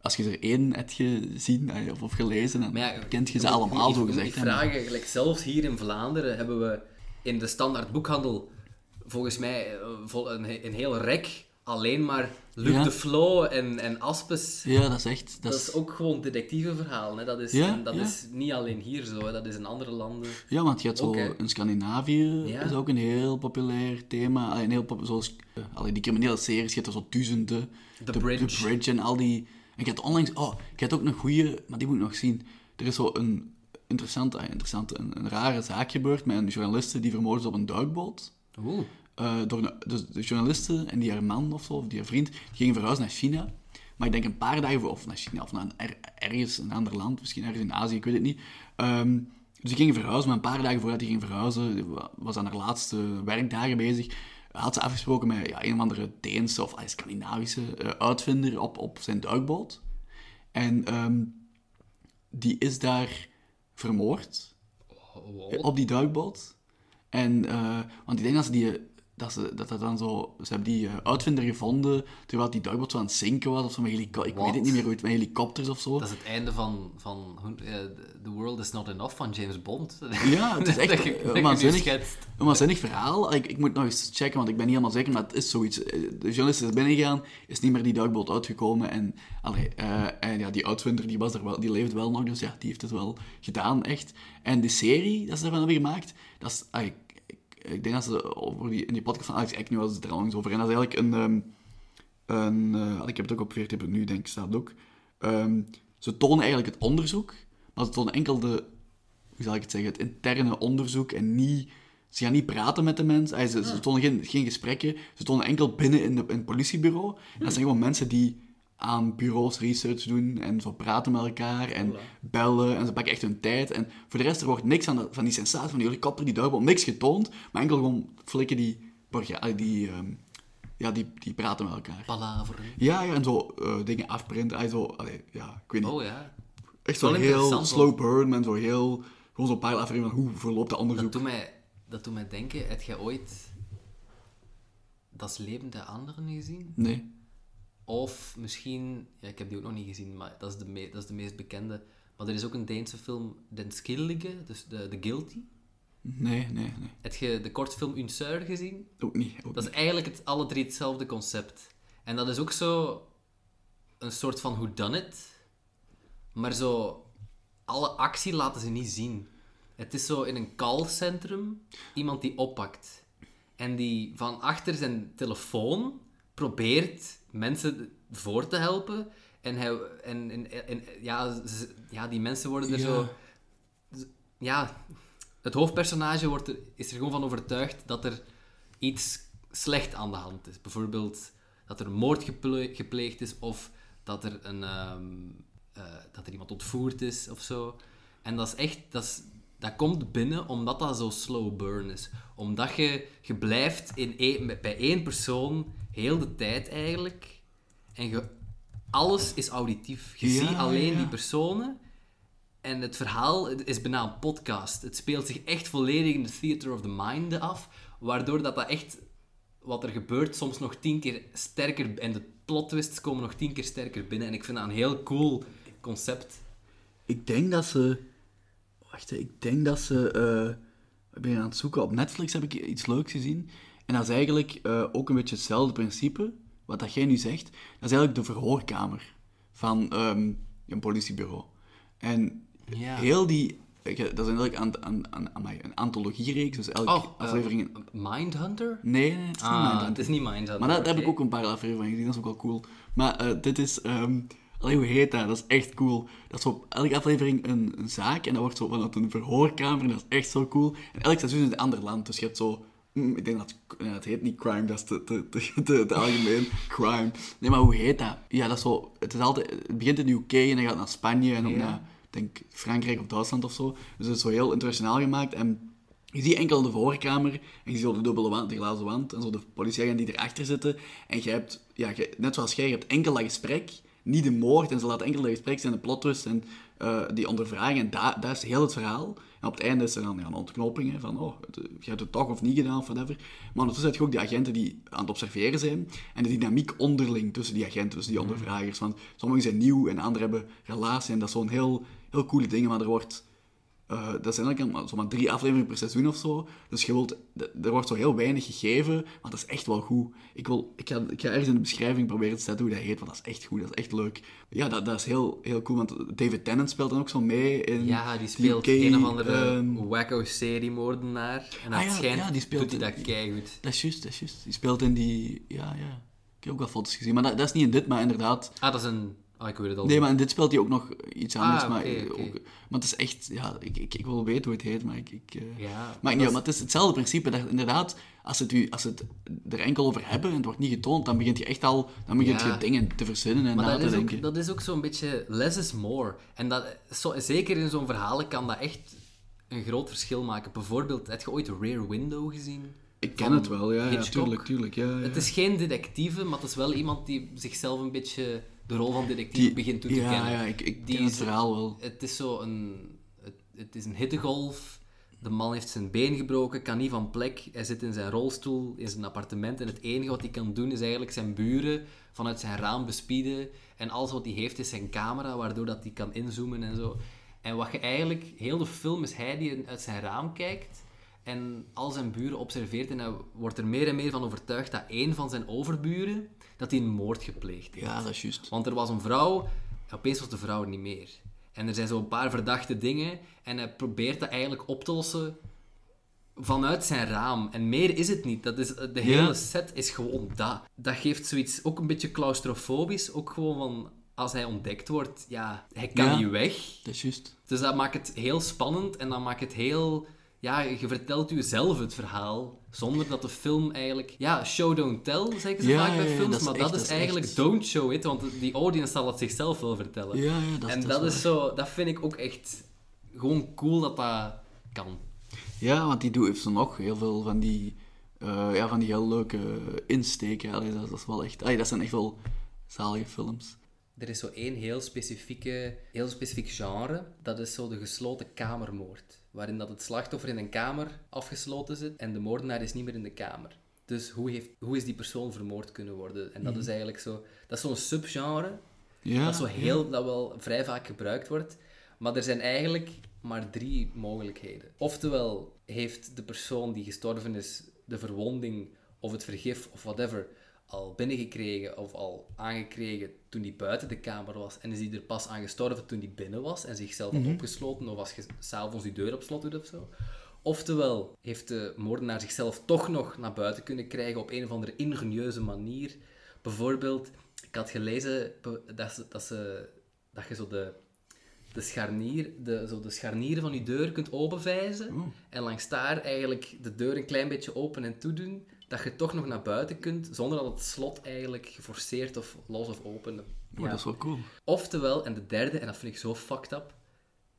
als je er één hebt gezien of, of gelezen, dan ja, kent je ze allemaal, zo gezegd. Ik vragen, gelijk zelfs hier in Vlaanderen hebben we in de standaard boekhandel volgens mij eh, vol- een, een heel rek alleen maar Luc Ja. de Flo en, en Aspes. Ja, dat is echt... Dat Dat is, ook gewoon detectiveverhaal. Hè. Dat, is, Ja, en dat ja. is niet alleen hier zo, hè. dat is in andere landen. Ja, want je hebt zo... Hè. in Scandinavië is ook een heel populair thema. Allee, een heel pop, zoals... eh, allee, die criminele series, je hebt er zo duizenden. The Bridge. The Bridge en al die... En je hebt onlangs... Oh, je hebt ook een goede... Maar die moet ik nog zien. Er is zo een interessante, ah, interessante een, een rare zaak gebeurd met een journaliste die vermoord is op een duikboot. Oeh. Eh, door een, dus de journaliste en die haar man of zo, of die haar vriend, die gingen verhuizen naar China. Maar ik denk een paar dagen voor, of naar China, of naar een, er- ergens een ander land, misschien ergens in Azië, ik weet het niet. Ehm, dus die gingen verhuizen, maar een paar dagen voordat die ging verhuizen, was aan haar laatste werkdagen bezig, had ze afgesproken met ja, een of andere Deense of ah, Scandinavische eh, uitvinder op, op zijn duikboot. En ehm, die is daar vermoord Wow. op die duikboot. En, eh, want ik denk dat ze die, dat ze, dat, dat dan zo, ze hebben die eh, uitvinder gevonden terwijl die duikboot zo aan het zinken was of zo met. Ik weet het niet meer hoe het met helikopters of zo. Dat is het einde van, van eh, The World is Not Enough van James Bond. Ja, het is echt je, een waanzinnig, een waanzinnig verhaal. Ik, ik moet nog eens checken, want ik ben niet helemaal zeker, maar het is zoiets. Eh, De journalist is binnengegaan, is niet meer die duikboot uitgekomen. En, allee, eh, en ja, die uitvinder die was er wel, die leeft wel nog, dus ja, die heeft het wel gedaan, echt. En de serie dat ze ervan hebben gemaakt, dat is... ah, ik, denk dat ze over die, in die podcast van Alex Agnew was het er al eens over. En dat is eigenlijk een... ehm, een eh, ik heb het ook op 14 nu, denk ik, staat ook. Ehm, ze tonen eigenlijk het onderzoek, maar ze tonen enkel de hoe zal ik het zeggen, het interne onderzoek en niet... Ze gaan niet praten met de mensen, ze, ze tonen geen, geen gesprekken, ze tonen enkel binnen in, de, in het politiebureau. En dat zijn gewoon mensen die aan bureaus research doen en zo praten met elkaar en bellen en ze pakken echt hun tijd. En voor de rest, er wordt niks aan de- van die sensatie van die helikopter, die duivel, niks getoond, maar enkel gewoon flikken die, eh, die, ehm, ja, die, die praten met elkaar. Palaveren. Ja, ja, en zo eh, dingen afprinten, eh, zo, allee, ja, ik weet niet. Oh ja. Echt zo heel slow burn, en zo heel... Gewoon zo'n paar afleveringen van hoe verloopt dat onderzoek. Dat doet, mij, dat doet mij denken, heb jij ooit Das Leben der Anderen gezien? Nee. Of misschien, ja, ik heb die ook nog niet gezien, maar dat is de, me- dat is de meest bekende. Maar er is ook een Deense film, Den Skyldige, dus de, de Guilty. Nee, nee, nee. Heb je de kortfilm Une Sœur gezien? Ook niet. Ook Dat is eigenlijk het, alle drie hetzelfde concept. En dat is ook zo een soort van whodunit. Maar zo, alle actie laten ze niet zien. Het is zo in een callcentrum iemand die oppakt. En die van achter zijn telefoon probeert mensen voor te helpen. En, hij, en, en, en ja, ja, die mensen worden er Ja. zo... Ja, het hoofdpersonage wordt er, is er gewoon van overtuigd dat er iets slecht aan de hand is. Bijvoorbeeld dat er een moord geple- gepleegd is of dat er, een, ehm, eh, dat er iemand ontvoerd is of zo. En dat is echt, dat, is, dat komt binnen omdat dat zo slow burn is. Omdat je, je blijft in met- bij één persoon heel de tijd eigenlijk. En je, alles is auditief. Je Ja, ziet alleen ja. die personen. En het verhaal is bijna een podcast. Het speelt zich echt volledig in de theater of the mind af. Waardoor dat, dat echt, wat er gebeurt, soms nog tien keer sterker... En de plot twists komen nog tien keer sterker binnen. En ik vind dat een heel cool concept. Ik denk dat ze... Wacht, ik denk dat ze... ik ben aan het zoeken. Op Netflix heb ik iets leuks gezien. En dat is eigenlijk eh, ook een beetje hetzelfde principe. Wat dat jij nu zegt. Dat is eigenlijk de verhoorkamer van ehm, een politiebureau. En Ja. heel die... Dat is eigenlijk aan, aan, aan, een antologiereeks. Dus elke Oh, aflevering... eh, Mindhunter? Nee, nee, het is niet Ah, Mindhunter. het is niet Mindhunter. Maar daar heb ik ook een paar afleveringen gezien, dat is ook wel cool. Maar dit is... ehm allee, hoe heet dat? Dat is echt cool. Dat is op elke aflevering een, een zaak en dat wordt zo vanuit een verhoorkamer en dat is echt zo cool. En elk seizoen is in een ander land, dus je hebt zo... mm, ik denk dat... ja, het heet niet crime, dat is te, te, te, te, te algemeen. Crime. Nee, maar hoe heet dat? Ja, dat is zo... Het, is altijd, het begint in de UK en dan gaat naar Spanje en dan Ja. naar... Denk Frankrijk of Duitsland of zo. Dus het is zo heel internationaal gemaakt en... Je ziet enkel de voorkamer en je ziet de dubbele wand, de glazen wand en zo de politieagenten die erachter zitten. En je hebt, ja, je- net zoals jij, je hebt enkel dat gesprek, niet de moord. En ze laten enkel dat gesprek zijn, de plot twist en eh, die ondervraging. En dat is heel het verhaal. En op het einde is er dan ja, een ontknoping hè, van, oh, je hebt het toch of niet gedaan of whatever. Maar ondertussen heb je ook die agenten die aan het observeren zijn. En de dynamiek onderling tussen die agenten, tussen die ondervragers. Want sommigen zijn nieuw en anderen hebben relatie. En dat is zo'n heel, heel coole ding, maar er wordt... Eh, dat zijn eigenlijk maar, zomaar drie afleveringen per seizoen of zo. Dus je wilt, er wordt zo heel weinig gegeven, maar dat is echt wel goed. Ik, wil, ik, ga, ik ga ergens in de beschrijving proberen te zetten hoe dat heet, want dat is echt goed, dat is echt leuk. Ja, dat, dat is heel, heel cool, want David Tennant speelt dan ook zo mee in Ja, die speelt een of andere ehm, wacko seriemoordenaar. En Ah dat ja, schijnt, ja, die speelt doet hij dat keigoed. dat is juist, dat is juist. Die speelt in die... Ja, ja. Ik heb ook wel foto's gezien, maar dat, dat is niet in dit, maar inderdaad... Ah, dat is een... Ik weet het al. Nee, maar in dit speelt hij ook nog iets anders. Ah, maar, eh, oké. ook, maar het is echt... Ja, ik, ik, ik wil weten hoe het heet, maar ik... ik eh, Ja, Maar, niet, is- maar het is hetzelfde principe. Dat, inderdaad, als het, u, als het er enkel over hebben en het wordt niet getoond, dan begint je echt al dan begint Ja. je dingen te verzinnen en Maar na dat te is, denken. ook, dat is ook zo'n beetje less is more. En dat, zo, zeker in zo'n verhalen kan dat echt een groot verschil maken. Bijvoorbeeld, heb je ooit Rear Window gezien? ik ken het wel, ja, tuurlijk, tuurlijk. Ja, ja. Het is geen detectieve, maar het is wel iemand die zichzelf een beetje de rol van detectief begint toe te ja, kennen. Ja, ik, ik Die ken het is- verhaal wel. Het is zo een... Het, het is een hittegolf. De man heeft zijn been gebroken, kan niet van plek. Hij zit in zijn rolstoel in zijn appartement. En het enige wat hij kan doen is eigenlijk zijn buren vanuit zijn raam bespieden. En alles wat hij heeft is zijn camera, waardoor dat hij kan inzoomen en zo. En wat je eigenlijk... Heel de film is hij die uit zijn raam kijkt en al zijn buren observeert. En hij wordt er meer en meer van overtuigd dat één van zijn overburen dat hij een moord gepleegd heeft. Ja, dat is juist. Want er was een vrouw, opeens was de vrouw niet meer. En er zijn zo'n paar verdachte dingen en hij probeert dat eigenlijk op te lossen vanuit zijn raam. En meer is het niet. Dat is, de hele Ja. set is gewoon dat. Dat geeft zoiets ook een beetje claustrofobisch. Ook gewoon van, als hij ontdekt wordt, ja, hij kan Ja. niet weg. Dat is juist. Dus dat maakt het heel spannend en dat maakt het heel... Ja, je vertelt jezelf het verhaal, zonder dat de film eigenlijk... Ja, show don't tell, zeggen ze Ja, vaak bij ja, films, dat maar echt- dat dat is eigenlijk echt- don't show it, want die audience zal het zichzelf wel vertellen. Ja, ja, dat, en dat, dat is zo... Dat vind ik ook echt gewoon cool dat dat kan. Ja, want die doet heeft ze nog heel veel van die, eh, ja, van die heel leuke insteken. Allee, dat, dat is wel echt... allee, dat zijn echt wel zalige films. Er is zo één heel, specifieke, heel specifiek genre. Dat is zo de gesloten kamermoord. Waarin dat het slachtoffer in een kamer afgesloten zit en de moordenaar is niet meer in de kamer. Dus hoe, heeft, hoe is die persoon vermoord kunnen worden? En dat is eigenlijk zo... Dat is zo'n subgenre. Ja, dat, zo heel, dat wel vrij vaak gebruikt wordt. Maar er zijn eigenlijk maar drie mogelijkheden. Oftewel heeft de persoon die gestorven is de verwonding of het vergif of whatever al binnengekregen of al aangekregen toen hij buiten de kamer was en is hij er pas aan gestorven toen hij binnen was en zichzelf had opgesloten of als je s'avonds die deur op slot doet of zo. Oftewel heeft de moordenaar zichzelf toch nog naar buiten kunnen krijgen op een of andere ingenieuze manier. Bijvoorbeeld, ik had gelezen dat, ze, dat, ze, dat je zo de, de, scharnier, de, zo de scharnieren van je deur kunt openvijzen. En langs daar eigenlijk de deur een klein beetje open en toedoen. Dat je toch nog naar buiten kunt, zonder dat het slot eigenlijk geforceerd of los of open. Oh, dat is wel cool. Oftewel, en de derde, en dat vind ik zo fucked up.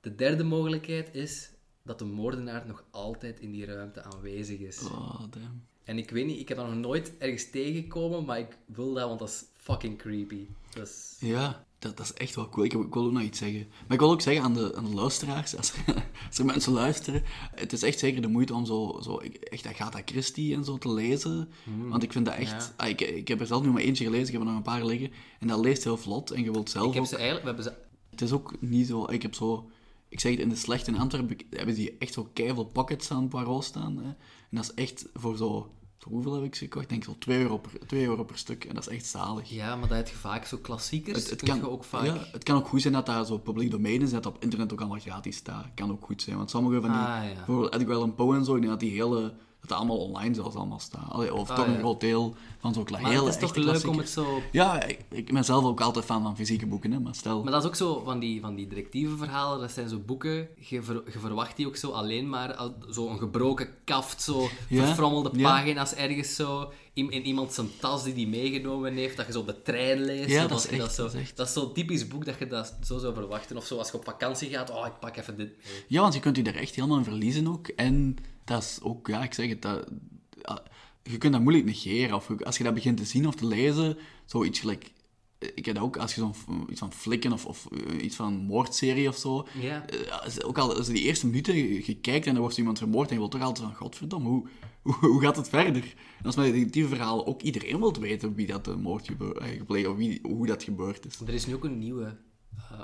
De derde mogelijkheid is dat de moordenaar nog altijd in die ruimte aanwezig is. Oh, damn. En ik weet niet, ik heb dat nog nooit ergens tegengekomen, maar ik wil dat, want dat is fucking creepy. Dat is... Ja, dat, dat is echt wel cool. Ik, wil ook nog iets zeggen. Maar ik wil ook zeggen aan de, aan de luisteraars, als, als er mensen luisteren, het is echt zeker de moeite om zo, zo echt Agatha Christie en zo te lezen. Want ik vind dat echt... ja. ah, ik, ik heb er zelf nu maar eentje gelezen, ik heb er nog een paar liggen. En dat leest heel vlot en je wilt zelf Ik heb ook- ze eigenlijk... We hebben ze... Het is ook niet zo... Ik heb zo... Ik zeg het, in de slechte in Antwerpen hebben die echt zo keiveel pockets aan Poirot staan. Hè. En dat is echt voor zo... Voor hoeveel heb ik ze gekocht? Ik denk zo 2 euro, per, 2 euro per stuk. En dat is echt zalig. Ja, maar dat heb je vaak zo klassiekers. Het, het, kan, je ook vaak... ja, het kan ook goed zijn dat dat zo publiek domein is, dat dat op internet ook allemaal gratis staat. Kan ook goed zijn, want sommige van die, Ah, ja. bijvoorbeeld Edgar Allan Poe en zo, ik denk dat die hele, dat dat allemaal online zelfs allemaal staat. Allee, of Ah, toch ja. een groot deel van zo'n Maar hele het is toch leuk om het zo... Ja, ik, ik ben zelf ook altijd fan van fysieke boeken, hè, maar stel... Maar dat is ook zo van die, van die directieve verhalen. Dat zijn zo boeken. Je, ver- je verwacht die ook zo alleen maar. al- Zo een gebroken kaft, zo Ja, verfrommelde ja. pagina's ergens zo. In, in iemand zijn tas die die meegenomen heeft. Dat je zo op de trein leest. Ja, dat is echt- zo, dat is echt- dat is zo'n typisch boek dat je dat zo zou verwachten. Of zo als je op vakantie gaat. Oh, ik pak even dit mee. Ja, want je kunt je er echt helemaal in verliezen ook. En dat is ook, ja, ik zeg het, dat, je kunt dat moeilijk negeren. Of als je dat begint te zien of te lezen, zoiets gelijk... Ik heb dat ook, als je zo'n iets van flikken of, of eh, iets van een moordserie of zo... Ja. eh, ook al als je die eerste minuten je, je kijkt en er wordt iemand vermoord en je wilt toch altijd van, godverdomme, hoe, hoe, hoe gaat het verder? En als met detectieve verhalen ook iedereen wilt weten wie dat de moord eh, gepleegd of wie, hoe dat gebeurd is. Er is nu ook een nieuwe.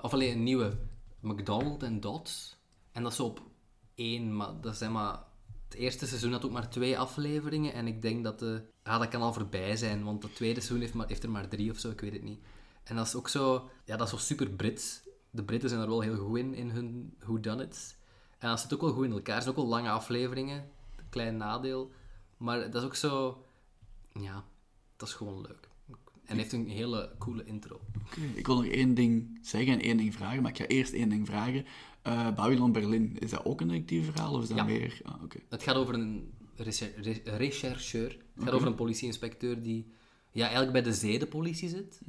of alleen een nieuwe. McDonald en Dodds. En dat is op één. Maar dat zijn maar... Het eerste seizoen had ook maar twee afleveringen. En ik denk dat de... Ah, dat kan al voorbij zijn. Want het tweede seizoen heeft, maar, heeft er maar drie of zo. Ik weet het niet. En dat is ook zo... Ja, dat is zo super Brits. De Britten zijn er wel heel goed in, in hun whodunits. En dat zit ook wel goed in elkaar. Het zijn ook wel lange afleveringen. Klein nadeel. Maar dat is ook zo... Ja, dat is gewoon leuk. En heeft een hele coole intro. Ik wil nog één ding zeggen en één ding vragen, maar ik ga eerst één ding vragen. Eh Babylon Berlin, is dat ook een detectief verhaal of is dat Ja. meer... Ah, oké. Het gaat over een recher- re- rechercheur. Het gaat over een politieinspecteur die ja, eigenlijk bij de zedenpolitie zit.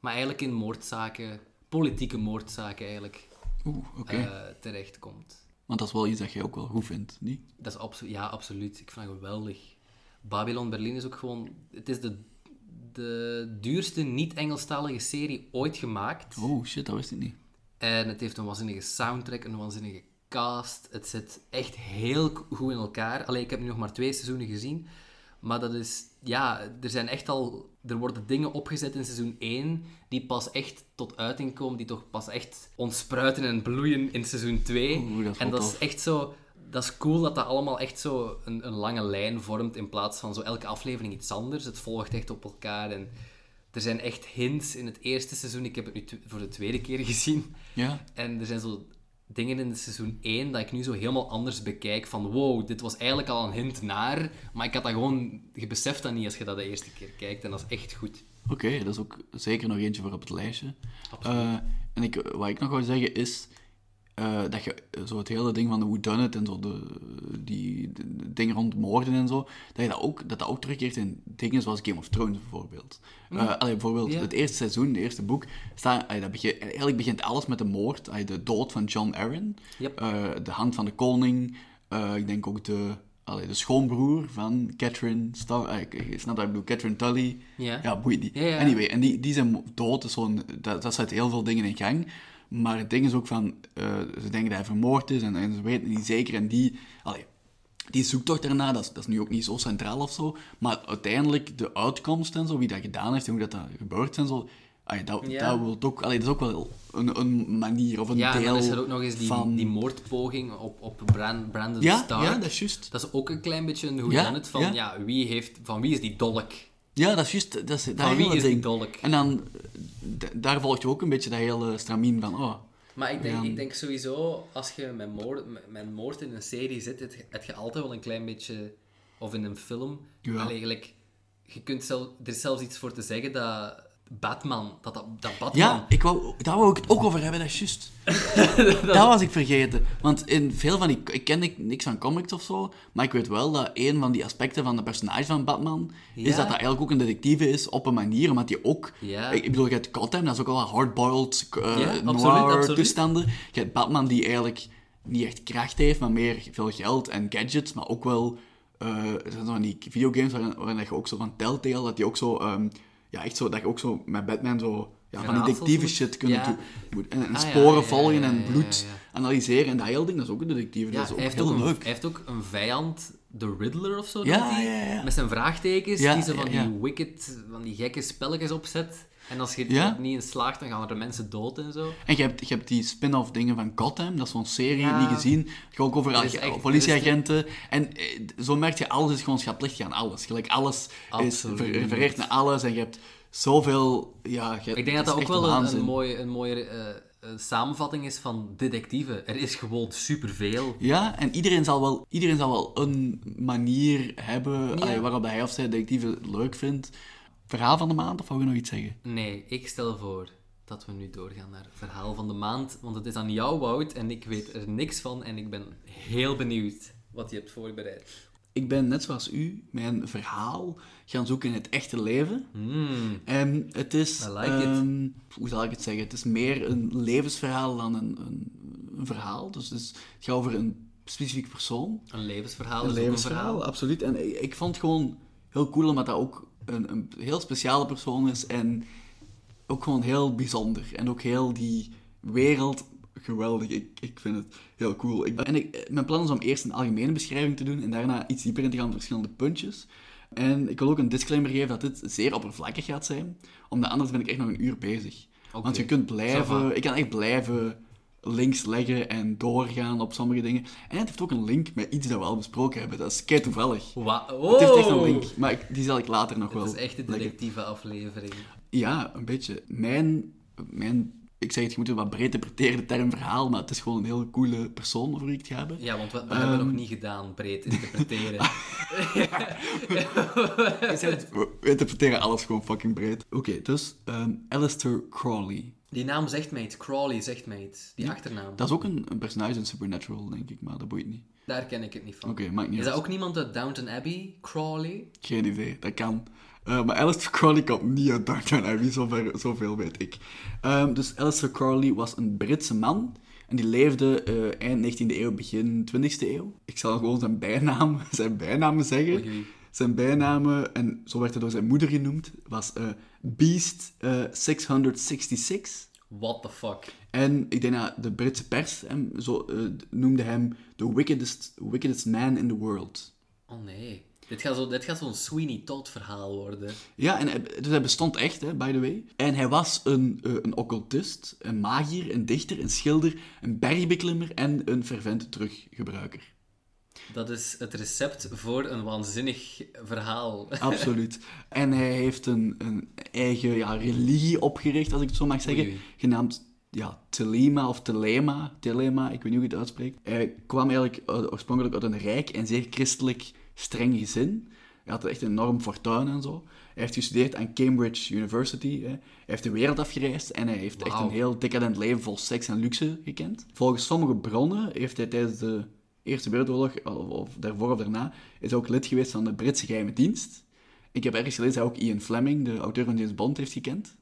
Maar eigenlijk in moordzaken, politieke moordzaken eigenlijk, Oeh, oké. eh, terechtkomt. Want dat is wel iets dat jij ook wel goed vindt, niet? Dat is abso- ja, absoluut. Ik vind dat geweldig. Babylon Berlin is ook gewoon... Het is de, de duurste niet-Engelstalige serie ooit gemaakt. Oh, shit, dat wist ik niet. En het heeft een waanzinnige soundtrack, een waanzinnige cast. Het zit echt heel goed in elkaar. Alleen ik heb nu nog maar twee seizoenen gezien. Maar dat is... Ja, er zijn echt al... Er worden dingen opgezet in seizoen 1 die pas echt tot uiting komen. Die toch pas echt ontspruiten en bloeien in seizoen 2. Oeh, dat is en dat is echt zo... Dat is cool dat dat allemaal echt zo een, een lange lijn vormt in plaats van zo elke aflevering iets anders. Het volgt echt op elkaar en... Er zijn echt hints in het eerste seizoen. Ik heb het nu voor de tweede keer gezien. Ja? En er zijn zo dingen in het seizoen 1 dat ik nu zo helemaal anders bekijk. Van wow, dit was eigenlijk al een hint naar. Maar ik had dat gewoon... Je beseft dat niet als je dat de eerste keer kijkt. En dat is echt goed. Oké, dat is ook zeker nog eentje voor op het lijstje. Absoluut. Eh, en ik, wat ik nog wou zeggen is eh, dat je eh, zo het hele ding van de whodunit en zo, de, die de dingen rond moorden en zo, dat je dat ook, dat dat ook terugkeert in dingen zoals Game of Thrones bijvoorbeeld. Allee, bijvoorbeeld het eerste seizoen, het eerste boek, staat, allee, dat begint, eigenlijk begint alles met de moord, allee, de dood van John Arryn, Yep. de hand van de koning, ik denk ook de, allee, de schoonbroer van Catherine Star, ik, snap dat ik bedoel, Catherine Tully, Ja. ja, boeit. Anyway, en die, die zijn dood, zo'n, dat, dat zet heel veel dingen in gang. Maar het ding is ook van, eh, ze denken dat hij vermoord is en, en ze weten het niet zeker. En die, allee, die zoektocht daarna, dat is, dat is nu ook niet zo centraal of zo. Maar uiteindelijk, de uitkomst en zo, wie dat gedaan heeft en hoe dat, dat gebeurd is en zo. allee, dat, Ja. dat, wil ook, allee, dat is ook wel een, een manier of een Ja, deel dan is er ook nog eens die, van... die moordpoging op, op Bran- Brandon ja, Stark. ja, dat is juist. Dat is ook een klein beetje een Ja, whodunit van... ja. Ja, wie heeft, van wie is die dolk? Ja, dat is juist. Dat is, dat Van wie hele is die ding. dolk? En dan, d- daar volgt je ook een beetje dat hele stramien van, oh, Maar ik denk, Ja. ik denk sowieso, als je met moord, met, moord in een serie zit, het, het je altijd wel een klein beetje... Of in een film. Ja. Eigenlijk, je kunt zelf, er is zelfs iets voor te zeggen dat Batman, dat, dat, dat Batman... Ja, ik wou, daar wou ik het ook over hebben, dat is juist. dat was ik vergeten. Want in veel van die... Ik ken ni- niks van comics of zo, maar ik weet wel dat een van die aspecten van de personage van Batman is dat dat eigenlijk ook een detectieve is op een manier, omdat hij ook... Ja. Ik, ik bedoel, je hebt Gotham, dat is ook al hardboiled, eh Ja, noir absoluut. toestanden. Je hebt Batman die eigenlijk niet echt kracht heeft, maar meer veel geld en gadgets, maar ook wel eh, er zijn zo van die videogames waarin, waarin je ook zo van Telltale, dat die ook zo, ehm, ja, echt zo, dat je ook zo met Batman zo, ja, van die detective moet- shit kunnen ja. doen. Moet- En, en Ah, sporen volgen en bloed analyseren en dat hele ding, dat is ook een detective, Ja, dat is ook hij, heeft heel ook een, leuk. hij heeft ook een vijand, de Riddler of zo, Ja, met zijn vraagtekens, die zo van die wicked, van die gekke spelletjes opzet. En als je Ja. er niet in slaagt, dan gaan er mensen dood en zo. En je hebt, je hebt die spin-off dingen van Gotham, dat is zo'n serie, Ja. niet gezien. Je ook over Er echt- politieagenten. En eh, zo merk je, alles is gewoon schaplicht aan alles. Gelijk, alles is, ver- refereert naar alles en je hebt zoveel... Ja, je, Ik denk dat dat ook wel een, een mooie, een mooie eh, eh, samenvatting is van detectieven. Er is gewoon superveel. Ja, en iedereen zal wel, iedereen zal wel een manier hebben allee, waarop hij of zij detectieven leuk vindt. Verhaal van de maand, of wou je nog iets zeggen? Nee, ik stel voor dat we nu doorgaan naar het verhaal van de maand. Want het is aan jou, Wout, en ik weet er niks van. En ik ben heel benieuwd wat je hebt voorbereid. Ik ben net zoals u mijn verhaal gaan zoeken in het echte leven. Hmm. En het is... I like it. ehm, hoe zal ik het zeggen? Het is meer een levensverhaal dan een, een, een verhaal. Dus het, is, het gaat over een specifiek persoon. Een levensverhaal Een is ook een levensverhaal, verhaal. absoluut. En ik, ik vond het gewoon heel cool, omdat dat ook een, een heel speciale persoon is. En ook gewoon heel bijzonder. En ook heel die wereld geweldig. Ik, ik vind het heel cool. Ik, en ik, mijn plan is om eerst een algemene beschrijving te doen en daarna iets dieper in te gaan op verschillende puntjes. En ik wil ook een disclaimer geven dat dit zeer oppervlakkig gaat zijn, omdat anders ben ik echt nog een uur bezig. Want je kunt blijven, ik kan echt blijven links leggen en doorgaan op sommige dingen. En het heeft ook een link met iets dat we al besproken hebben. Dat is kei toevallig. Het heeft echt een Oh! link, maar ik, die zal ik later nog wel Het is echt een leggen. detectieve aflevering. Ja, een beetje. Mijn, mijn, ik zeg het, je moet het wat breed interpreteren, de term verhaal, maar het is gewoon een heel coole persoon over wie ik het ga hebben. Ja, want we, we Ehm. hebben nog niet gedaan breed interpreteren. We interpreteren alles gewoon fucking breed. Oké, dus ehm Alistair Crawley. Die naam zegt mij iets. Crawley zegt mij iets. Die achternaam. Dat is ook een, een personage in Supernatural, denk ik, maar dat boeit niet. Daar ken ik het niet van. Oké, maakt niet is uit. dat ook niemand uit Downton Abbey? Crawley? Geen idee, dat kan. Eh, maar Alistair Crowley komt niet uit Downton Abbey, zover, zoveel weet ik. Ehm, dus Alistair Crowley was een Britse man. En die leefde eh, eind 19e eeuw, begin 20e eeuw. Ik zal gewoon zijn bijnaam, zijn bijnamen zeggen. Zijn bijnamen, en zo werd hij door zijn moeder genoemd, was eh, Beast eh, 666. What the fuck? En ik denk dat de Britse pers hem zo, eh, noemde hem the wickedest, wickedest man in the world. Oh nee. Dit gaat, zo, dit gaat zo'n Sweeney Todd verhaal worden. Ja, en hij, dus hij bestond echt, hè, by the way. En hij was een, eh, een occultist, een magier, een dichter, een schilder, een bergbeklimmer en een fervent teruggebruiker. Dat is het recept voor een waanzinnig verhaal. Absoluut. En hij heeft een, een eigen ja, religie opgericht, als ik het zo mag zeggen, Oei, genaamd ja, Telema of Telema. Telema, ik weet niet hoe je het uitspreekt. Hij kwam eigenlijk oorspronkelijk uit een rijk en zeer christelijk streng gezin. Hij had echt een enorm fortuin en zo. Hij heeft gestudeerd aan Cambridge University. Hè. Hij heeft de wereld afgereisd en hij heeft echt een heel decadent leven vol seks en luxe gekend. Volgens sommige bronnen heeft hij tijdens de Eerste Wereldoorlog, of, of daarvoor of daarna, is ook lid geweest van de Britse geheime dienst. Ik heb ergens gelezen dat hij ook Ian Fleming, de auteur van James Bond, heeft gekend.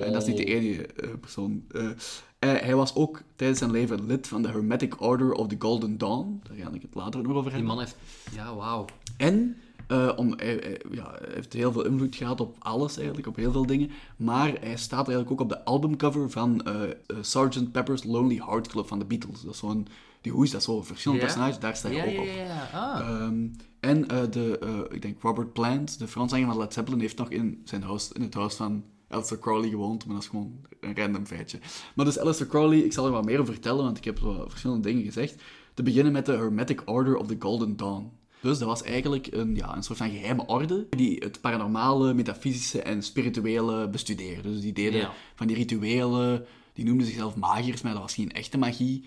En dat is niet de enige eh, persoon. Eh, eh, hij was ook tijdens zijn leven lid van de Hermetic Order of the Golden Dawn. Daar ga ik het later nog over Die hebben. man heeft... Ja, wauw. En eh, om, hij, ja, heeft heel veel invloed gehad op alles eigenlijk, op heel veel dingen. Maar hij staat eigenlijk ook op de albumcover van eh eh, Sgt. Pepper's Lonely Heart Club van de Beatles. Dat is zo'n... Die hoes, dat is zo verschillende personages, daar staat hij Ja, ook op. Ah. Ehm, en eh, de, eh, ik denk Robert Plant, de frontzanger van Led Zeppelin, heeft nog in, zijn huis, in het huis van Alistair Crowley gewoond, maar dat is gewoon een random feitje. Maar dus Alistair Crowley, ik zal er wat meer over vertellen, want ik heb wel verschillende dingen gezegd. Te beginnen met de Hermetic Order of the Golden Dawn. Dus dat was eigenlijk een, ja, een soort van geheime orde die het paranormale, metafysische en spirituele bestudeerde. Dus die deden Ja. van die rituelen, die noemden zichzelf magiërs, maar dat was geen echte magie.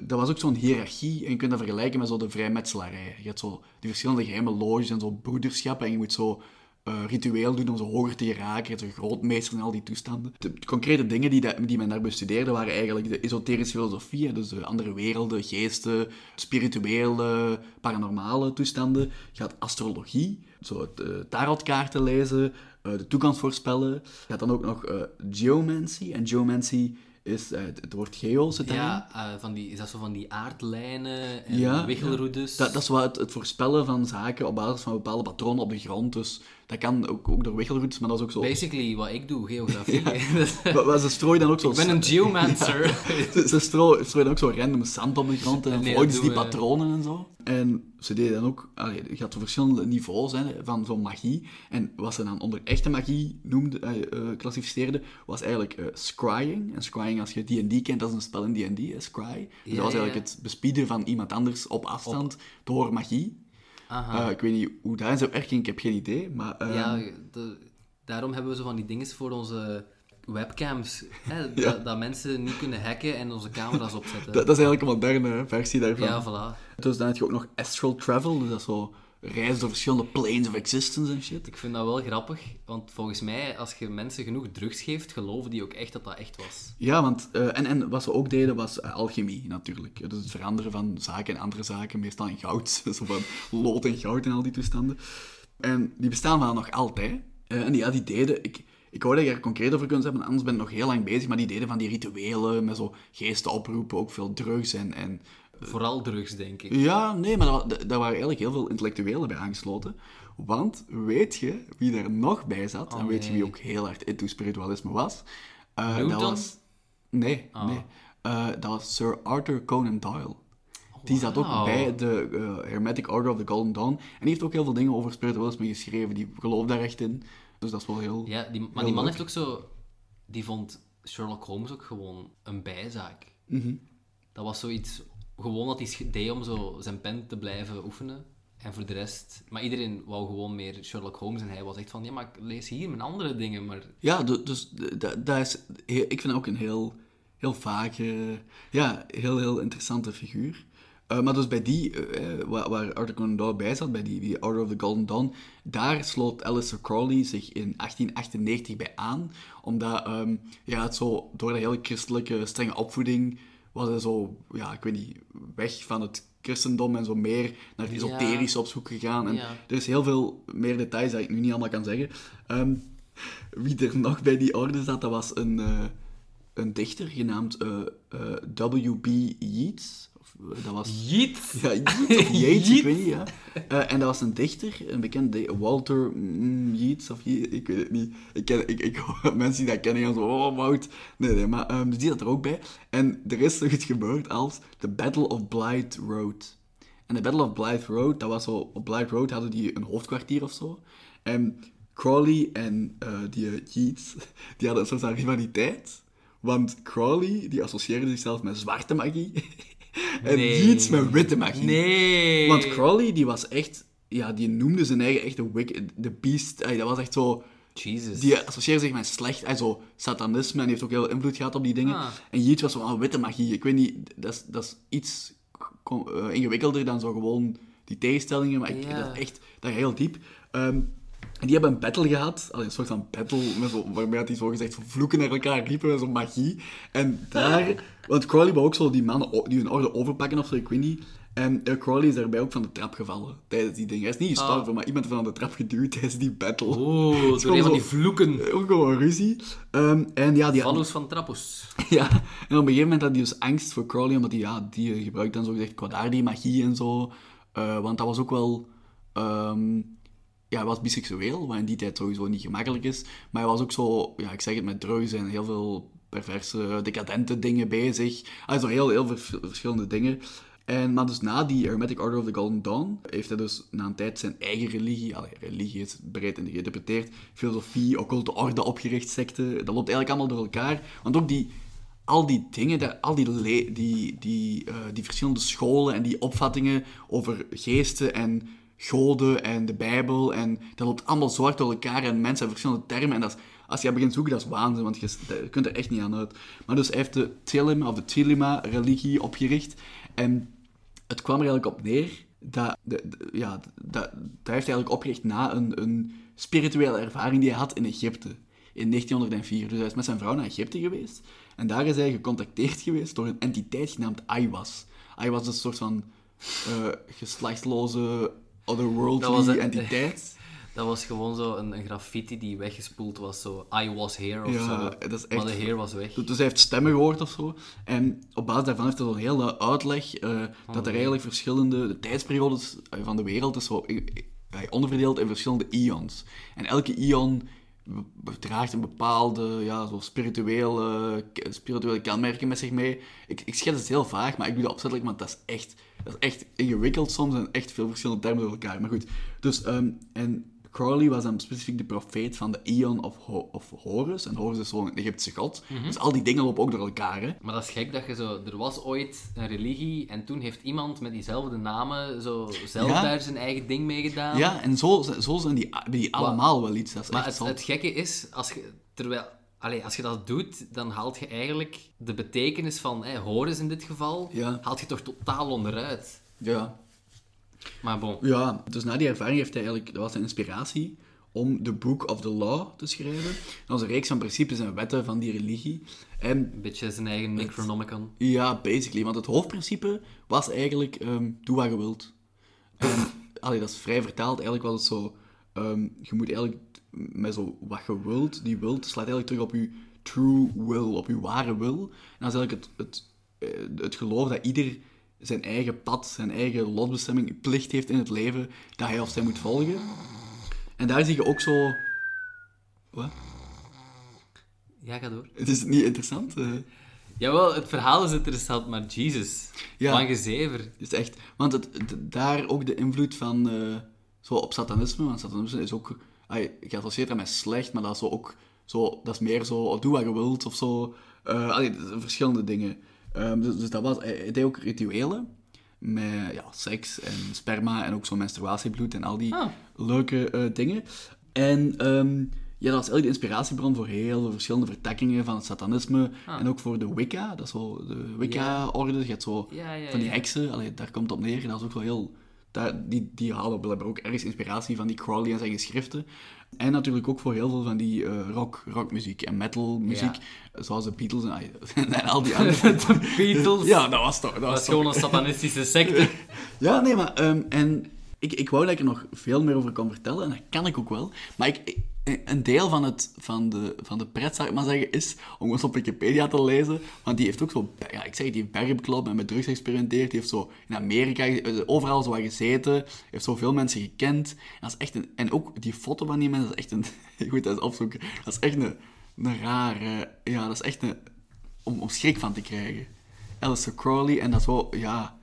Dat was ook zo'n hiërarchie, en je kunt dat vergelijken met zo de vrijmetselarij. Je hebt zo die verschillende geheime loges en zo broederschappen, en je moet zo eh, ritueel doen om zo hoger te geraken. Je hebt een grootmeester en al die toestanden. De, concrete dingen die, dat, die men daar bestudeerde waren eigenlijk de esoterische filosofie, dus de andere werelden, geesten, spirituele, paranormale toestanden. Je had astrologie, zo het, eh, tarotkaarten lezen, eh, de toekomst voorspellen. Je had dan ook nog eh, geomancy. En geomancy is eh, het, het woord daarin. Ja, eh, van die, is dat zo van die aardlijnen en Ja, wichelroutes? Dat, dat is wat het, het voorspellen van zaken op basis van bepaalde patronen op de grond. Dus dat kan ook, ook door wichelroutes, maar dat is ook zo... Basically wat ik doe, geografie. Maar- maar ze strooien dan ook zo... ik ben een geomancer. Ze, ze stro- strooien dan ook zo random zand op de grond en Nee, ze die we- patronen en zo. En ze deden dan ook... Allee, je had verschillende niveaus hè, van zo'n magie. En wat ze dan onder echte magie noemden, eh, eh, klassificeerden, was eigenlijk eh, scrying. En scrying, als je D&D kent, dat is een spel in D&D, scry. Dus Ja, dat was ja, eigenlijk ja. het bespieden van iemand anders op afstand door magie. Eh, ik weet niet hoe dat zou werken, ik heb geen idee, maar... eh, ja, de- daarom hebben we zo van die dingen voor onze webcams. Hè, Ja. dat, dat mensen niet kunnen hacken en onze camera's opzetten. dat, dat is eigenlijk een moderne versie daarvan. ja, voilà. Dus dan heb je ook nog astral travel, dus dat is zo reizen door verschillende planes of existence en shit. Ik vind dat wel grappig, want volgens mij, als je mensen genoeg drugs geeft, geloven die ook echt dat dat echt was. Ja, want, eh, en, en wat ze ook deden was eh, alchemie natuurlijk. Dus het veranderen van zaken en andere zaken, meestal in goud. Zo van lood en goud en al die toestanden. En die bestaan wel nog altijd. Eh, en die, ja, die deden... Ik, ik wou dat je er concreet over kunt hebben, anders ben ik nog heel lang bezig. Maar die deden van die rituelen met zo geesten oproepen, ook veel drugs en... en Vooral drugs, denk ik. ja, nee, maar daar, waren eigenlijk heel veel intellectuelen bij aangesloten. Want weet je wie er nog bij zat? Oh, en weet je wie ook heel hard into spiritualisme was? Eh, dat was... Nee, Ah. nee. Eh, dat was Sir Arthur Conan Doyle. Die zat ook bij de eh, Hermetic Order of the Golden Dawn. En die heeft ook heel veel dingen over spiritualisme geschreven. Die gelooft daar echt in. Dus dat is wel heel... Ja, die, maar Heel die man leuk. heeft ook zo... Die vond Sherlock Holmes ook gewoon een bijzaak. Mhm. Dat was zoiets... Gewoon dat hij deed om zo zijn pen te blijven oefenen. En voor de rest... Maar iedereen wou gewoon meer Sherlock Holmes. En hij was echt van... Ja, maar ik lees hier mijn andere dingen. Maar Ja, du- dus dat is... Ik vind ook een heel, heel vage... Ja, heel, heel interessante figuur. Eh, maar dus bij die, eh, eh, waar, waar Arthur Conan Doyle bij zat, bij die, die Order of the Golden Dawn, daar sloot Alistair Crowley zich in 1898 bij aan. Omdat, ehm, ja, het zo, door de hele christelijke strenge opvoeding was hij zo, ja, ik weet niet, weg van het christendom en zo meer naar het esoterische op zoek gegaan. En er is heel veel meer details dat ik nu niet allemaal kan zeggen. Ehm, wie er nog bij die orde zat, dat was een, eh, een dichter genaamd eh, eh, W.B. Yeats. Dat was... Yeet! Ja, Yeats of Yeats, ik weet niet, ja. Eh, en dat was een dichter, een bekende Walter mm, Yeats of ik weet het niet. Ik ken, ik, ik mensen die dat kennen gaan zo, oh, Wout. Nee, nee, maar dus die zat er ook bij. En er is zoiets gebeurd als The Battle of Blythe Road. En de Battle of Blythe Road, dat was zo, op Blythe Road hadden die een hoofdkwartier of zo. En Crowley en eh, die eh, Yeats, die hadden een soort van rivaliteit. Want Crowley, die associeerde zichzelf met zwarte magie. En Nee. Met witte magie. Nee! Want Crowley, die was echt... Ja, die noemde zijn eigen echt de wicked... De beast. Dat was echt zo... Jesus. Die associeerde zich met slecht... zo satanisme. En die heeft ook heel veel invloed gehad op die dingen. Ah. En Yeats was van witte magie. Ik weet niet... Dat is, dat is iets eh, ingewikkelder dan zo gewoon die tegenstellingen. Maar ik, Ja. dat is echt... Dat is heel diep. Ehm, en die hebben een battle gehad. Allee, een soort van battle. Met zo, waarmee die zo gezegd vloeken naar elkaar riepen. Met zo'n magie. En daar... Want Crowley wou ook zo die mannen die hun orde overpakken of zo. Ik weet niet. En eh, Crowley is daarbij ook van de trap gevallen tijdens die dingen. Hij is niet gestorven, Ah. maar iemand van de trap geduwd tijdens die battle. Oh, is door een van die zo- vloeken. Ook gewoon ruzie. Ehm, en ja, die Vallus van Trappus. ja, en op een gegeven moment had hij dus angst voor Crowley, omdat hij, ja, die eh, gebruikt dan zogezegd kwaadaardige magie en zo. Eh, want dat was ook wel... ehm, ja, hij was biseksueel, wat in die tijd sowieso niet gemakkelijk is. Maar hij was ook zo, ja, ik zeg het, met drugs en heel veel perverse, decadente dingen bezig. Hij is heel, heel veel verschillende dingen. En, maar dus na die Hermetic Order of the Golden Dawn heeft hij dus na een tijd zijn eigen religie, religie is breed geïnterpreteerd, filosofie, occulte orde opgericht, secte, dat loopt eigenlijk allemaal door elkaar. Want ook die, al die dingen, al die, die, die, eh, die verschillende scholen en die opvattingen over geesten en goden en de Bijbel, en dat loopt allemaal zo hard door elkaar en mensen hebben verschillende termen en dat als je begint zoeken, dat is waanzin, want je, je kunt er echt niet aan uit. Maar dus hij heeft de Thelema of de Thelema-religie opgericht en het kwam er eigenlijk op neer dat, de, de- ja, dat, dat heeft hij eigenlijk opgericht na een, een spirituele ervaring die hij had in Egypte in 1904. Dus hij is met zijn vrouw naar Egypte geweest en daar is hij gecontacteerd geweest door een entiteit genaamd Aiwas. Aiwas is een soort van eh geslachtsloze Dat was otherworldly entiteit. Dat was gewoon zo een, een graffiti die weggespoeld was. Zo, I was here of Ja, zo. dat is Maar echt- de heer was weg. Dus hij heeft stemmen gehoord of zo. En op basis daarvan heeft hij zo'n hele uitleg eh, dat er eigenlijk verschillende de tijdsperiodes eh, van de wereld is zo eh, onderverdeeld in verschillende ions. En elke ion draagt een bepaalde ja, zo spirituele, spirituele kenmerken met zich mee. Ik, ik schets het heel vaag, maar ik doe dat opzettelijk, want dat is echt, dat is echt ingewikkeld soms en echt veel verschillende termen door elkaar. Maar goed, dus, ehm, en Crowley was dan specifiek de profeet van de Ion of, Ho- of Horus. En Horus is zo'n Egyptische god. Dus al die dingen lopen ook door elkaar, hè. Maar dat is gek dat je zo... Er was ooit een religie en toen heeft iemand met diezelfde namen zo zelf Ja. daar zijn eigen ding mee gedaan. Ja, en zo, zo zijn die, die allemaal wel iets. Dat is Maar echt het, gekke is, als je, terwijl, allee, als je dat doet, dan haalt je eigenlijk de betekenis van Horus in dit geval, Ja. haalt je toch totaal onderuit. Ja. Maar bon. ja, dus na die ervaring heeft hij eigenlijk... Dat was zijn inspiratie om The Book of the Law te schrijven. Dat was een reeks van principes en wetten van die religie. En Een beetje zijn eigen Necronomicon. Ja, basically. Want het hoofdprincipe was eigenlijk, ehm, doe wat je wilt. En, allee, dat is vrij vertaald. Eigenlijk was het zo, ehm, je moet eigenlijk met zo wat je wilt, die wilt, slaat eigenlijk terug op je true will, op je ware wil. En dat is eigenlijk het, het, eh, het geloof dat ieder zijn eigen pad, zijn eigen lotbestemming, plicht heeft in het leven, dat hij of zij moet volgen. En daar zie je ook zo... Wat? Ja, ga door. Het is niet interessant? eh? Jawel, het verhaal is interessant, maar Jesus. Ja. Lang gezever. Het is echt... Want het, het- daar ook de invloed van... eh, zo op satanisme, want satanisme is ook... ay, geassocieerd aan met slecht, maar dat is zo ook... Zo, dat is meer zo, doe wat je wilt, of zo. Eh, allee, dat verschillende dingen. Ehm, dus, dus dat was... Hij hij deed ook rituelen. Met ja, seks en sperma en ook zo menstruatiebloed en al die Ah. leuke eh, dingen. En ehm, ja, dat was eigenlijk de inspiratiebron voor heel veel verschillende vertakkingen van het satanisme. Ah. En ook voor de Wicca, dat is zo de Wicca-orde. Je hebt zo Ja, ja, van die heksen, allee, daar komt het op neer. Dat is ook wel heel... daar- die, die halen blijkbaar ook ergens inspiratie van die Crowley en zijn geschriften. En natuurlijk ook voor heel veel van die eh, rock, rockmuziek en metalmuziek. Zoals de Beatles en, en al die andere... De Beatles. Ja, dat was toch... Dat Dat was gewoon een satanistische secte. ja, nee, maar... ehm, en ik, ik wou dat ik er nog veel meer over kon vertellen, en dat kan ik ook wel. Maar ik, een deel van, het, van, de, van de pret, zou ik maar zeggen, is om eens op Wikipedia te lezen. Want die heeft ook zo... Ja, ik zeg, die heeft en met drugs geëxperimenteerd. Die heeft zo in Amerika, eh, overal zo gezeten. Heeft zoveel mensen gekend. En, dat is echt een, en ook die foto van die mensen, dat is echt een... Moet dat eens opzoeken. Dat is echt een, een rare... Ja, dat is echt een... Om, om schrik van te krijgen. Alistair Crowley, en dat is wel... Ja,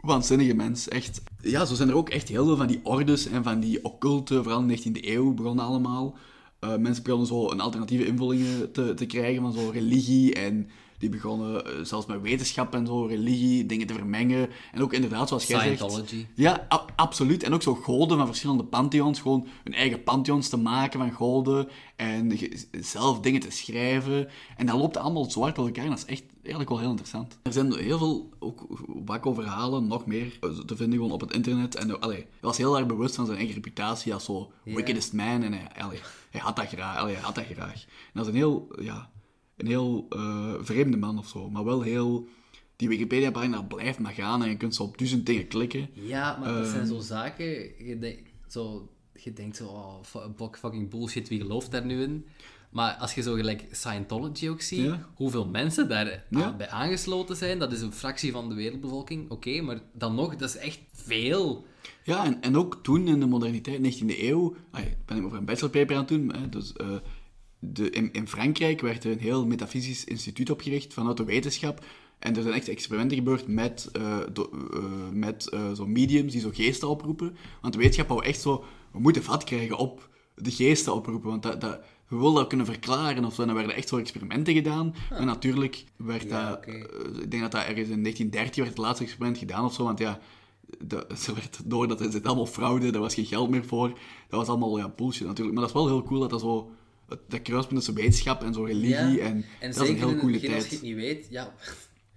waanzinnige mens, echt. Ja, zo zijn er ook echt heel veel van die ordes en van die occulte, vooral in de 19e eeuw begonnen allemaal. Eh, mensen begonnen zo een alternatieve invullingen te, te krijgen van zo religie en die begonnen eh, zelfs met wetenschap en zo, religie, dingen te vermengen. En ook inderdaad, zoals jij zegt... Scientology. Ja, absoluut. En ook zo goden van verschillende pantheons. Gewoon hun eigen pantheons te maken van goden. En zelf dingen te schrijven. En dat loopt allemaal zwart door elkaar. En dat is echt eigenlijk wel heel interessant. Er zijn heel veel ook wakko-verhalen, nog meer, eh, te vinden gewoon op het internet. En allee, hij was heel erg bewust van zijn eigen reputatie als zo wickedest man. En hij, allee, hij had dat graag. Allee, hij had dat graag. En dat is een heel, ja, een heel eh, vreemde man of zo. Maar wel heel... Die Wikipedia-pagina blijft maar gaan en je kunt zo op duizend dingen klikken. Ja, maar dat zijn Ehm. zo zaken... Je, denk- zo, je denkt zo, oh, fucking bullshit, wie gelooft daar nu in? Maar als je zo gelijk Scientology ook ziet, Ja. hoeveel mensen daar Ja. bij aangesloten zijn, dat is een fractie van de wereldbevolking. Oké, maar dan nog, dat is echt veel. Ja, en, en ook toen in de moderniteit, 19e eeuw, ik ben ik over een bachelorpaper aan het doen, hè, dus eh, de, in, in Frankrijk werd er een heel metafysisch instituut opgericht vanuit de wetenschap. En er zijn echt experimenten gebeurd met, do- eh, met eh, zo mediums die zo geesten oproepen. Want de wetenschap wou echt zo, we moeten vat krijgen op de geesten oproepen, want dat, dat, we willen dat kunnen verklaren of zo. En er werden echt zo experimenten gedaan. En natuurlijk werd Ja, dat, ik denk dat dat ergens in 1930 werd het laatste experiment gedaan of zo, want ja, ze werd door dat zit allemaal fraude, er was geen geld meer voor. Dat was allemaal ja, bullshit natuurlijk. Maar dat is wel heel cool dat dat zo... het- Dat kruispunt tussen wetenschap en zo religie en, en dat is een heel coole begin, als je tijd. het niet weet, ja,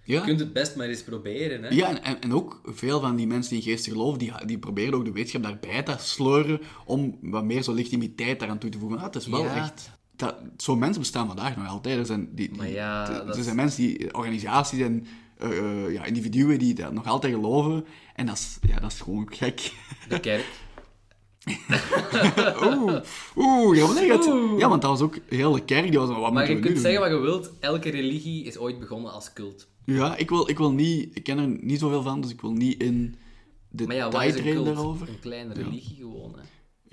Ja, je kunt het best maar eens proberen. Hè? ja en, en, ook veel van die mensen die in geesten geloven, die, die proberen ook de wetenschap daarbij te sleuren om wat meer zo legitimiteit daaraan toe te voegen. Ah, het is wel Ja. echt... Dat, zo'n mensen bestaan vandaag nog altijd. Er zijn, die, ja, er dat zijn mensen, die, organisaties en eh, eh, ja, individuen die dat nog altijd geloven. En dat is, ja, dat is gewoon gek. De kerk. Oeh, oeh, ja, maar nee, het- ja, want dat was ook heel de kerk, die was wat Maar je kunt doen? zeggen wat je wilt, elke religie is ooit begonnen als cult. Ja, ik wil, ik wil niet, ik ken er niet zoveel van, dus ik wil niet in de Maar ja, wat is een daarover. Een kleine religie gewoon, hè.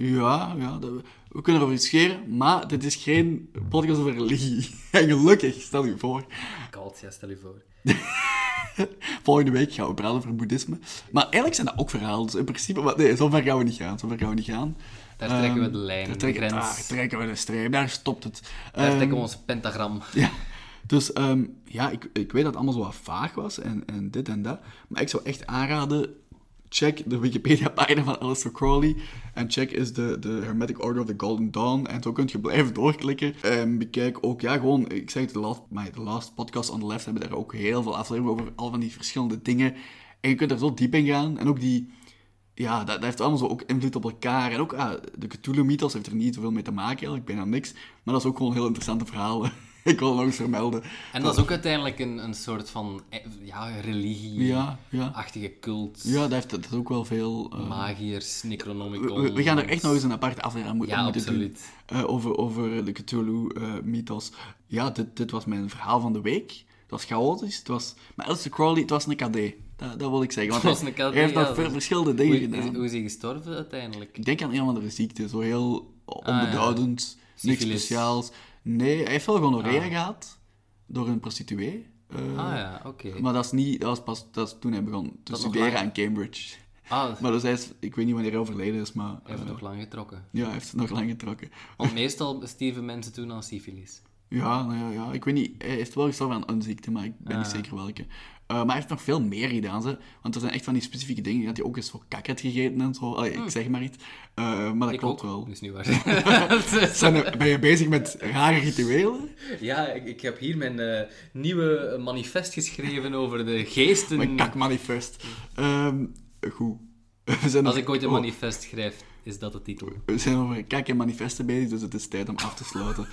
Ja, ja dat, we kunnen erover scheren, maar dit is geen podcast over religie. En gelukkig, stel je voor. Kalt, ja, stel je voor. Volgende week gaan we praten over boeddhisme. Maar eigenlijk zijn dat ook verhalen, dus in principe... Maar nee, zover gaan we niet gaan, zover gaan we niet gaan. Daar trekken we Ehm, de lijn, daar de trekken, grens. Daar trekken we de streep, daar stopt het. Daar Ehm, trekken we ons pentagram. Ja, dus ehm, ja, ik, ik weet dat het allemaal zo wat vaag was en, en dit en dat. Maar ik zou echt aanraden, check de Wikipedia-pagina van Aleister Crowley. En check is de, de Hermetic Order of the Golden Dawn. En zo kun je blijven doorklikken. En bekijk ook, ja, gewoon, ik zeg het, de last, my, last podcast on the left hebben daar ook heel veel afleveringen over al van die verschillende dingen. En je kunt er zo diep in gaan. En ook die, ja, dat, dat heeft allemaal zo ook invloed op elkaar. En ook ah, de Cthulhu-mythos heeft er niet zoveel mee te maken, eigenlijk, bijna niks. Maar dat is ook gewoon heel interessante verhalen. ik wil het nog eens vermelden. En dat is ook uiteindelijk een, een soort van eh, ja, religie-achtige Ja, ja. cult. Ja, dat heeft dat is ook wel veel... eh, Magiërs, Necronomicon. we- we gaan er echt nog eens een aparte aflevering aan moeten Ja, moeten doen. eh, over, over de Cthulhu-mythos. ja, dit, dit was mijn verhaal van de week. Het was chaotisch. Het was... Maar Aleister Crowley, het was een KD. Dat, dat wil ik zeggen. Want Het hij- heeft nog ja, ver- dat- verschillende dingen Hoe, gedaan. is, hoe is hij gestorven uiteindelijk? Ik denk aan een of andere ziekte. Zo heel onbeduidend. Niks Syphilis. speciaals. Nee, hij heeft wel gonorrea Ah. gehad. Door een prostituee. Eh, Ah ja, oké. Maar dat is niet... Dat was pas dat is toen hij begon te Dat studeren aan Cambridge. Ah, Maar dus hij is... Ik weet niet wanneer hij overleden is, maar... hij heeft eh, nog lang getrokken. ja, hij heeft het nog lang getrokken. Want meestal stierven mensen toen aan syfilis. Ja, nou ja, ja, ik weet niet. Hij heeft wel gestorven aan een ziekte, maar ik ben niet Ah. zeker welke. Eh, maar hij heeft nog veel meer gedaan, ze. Want er zijn echt van die specifieke dingen. Dat hij ook eens voor kak had gegeten en zo. Allee, Ik zeg maar iets. Eh, maar dat Hmm. Ik klopt ook. wel. Dat is niet waar. Zijn er- ben je bezig met rare rituelen? ja, ik, ik heb hier mijn eh, nieuwe manifest geschreven over de geesten. Mijn kakmanifest. Ehm goed. We zijn Als nog- ik ooit een oh, manifest schrijf, is dat de titel. We zijn over kak en manifesten bezig, dus het is tijd om af te sluiten.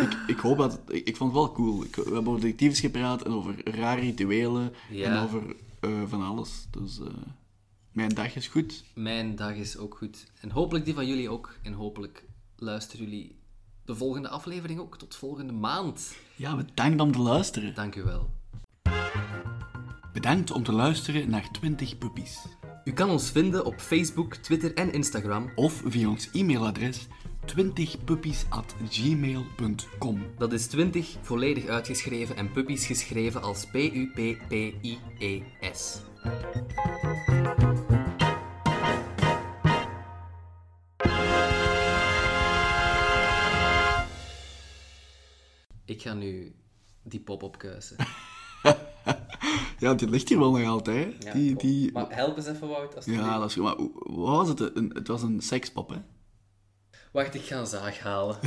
Ik, ik hoop dat... het- ik, ik vond het wel cool. Ik, we hebben over detectives gepraat en over rare rituelen. Ja. En over eh, van alles. Dus eh, mijn dag is goed. Mijn dag is ook goed. En hopelijk die van jullie ook. En hopelijk luisteren jullie de volgende aflevering ook. Tot volgende maand. Ja, bedankt om te luisteren. Dank u wel. Bedankt om te luisteren naar 20 puppies. U kan ons vinden op Facebook, Twitter en Instagram. Of via ons e-mailadres 20puppies.gmail.com. Dat is 20 volledig uitgeschreven en puppies geschreven als P-U-P-P-I-E-S. Ik ga nu die pop opkuisen. Ja, die ligt hier wel nog altijd. die, die... Maar help eens even, Wout. Als Ja, dat is goed. Maar wat was het? Een, het was een sekspop, hè? Wacht, ik ga een zaag halen.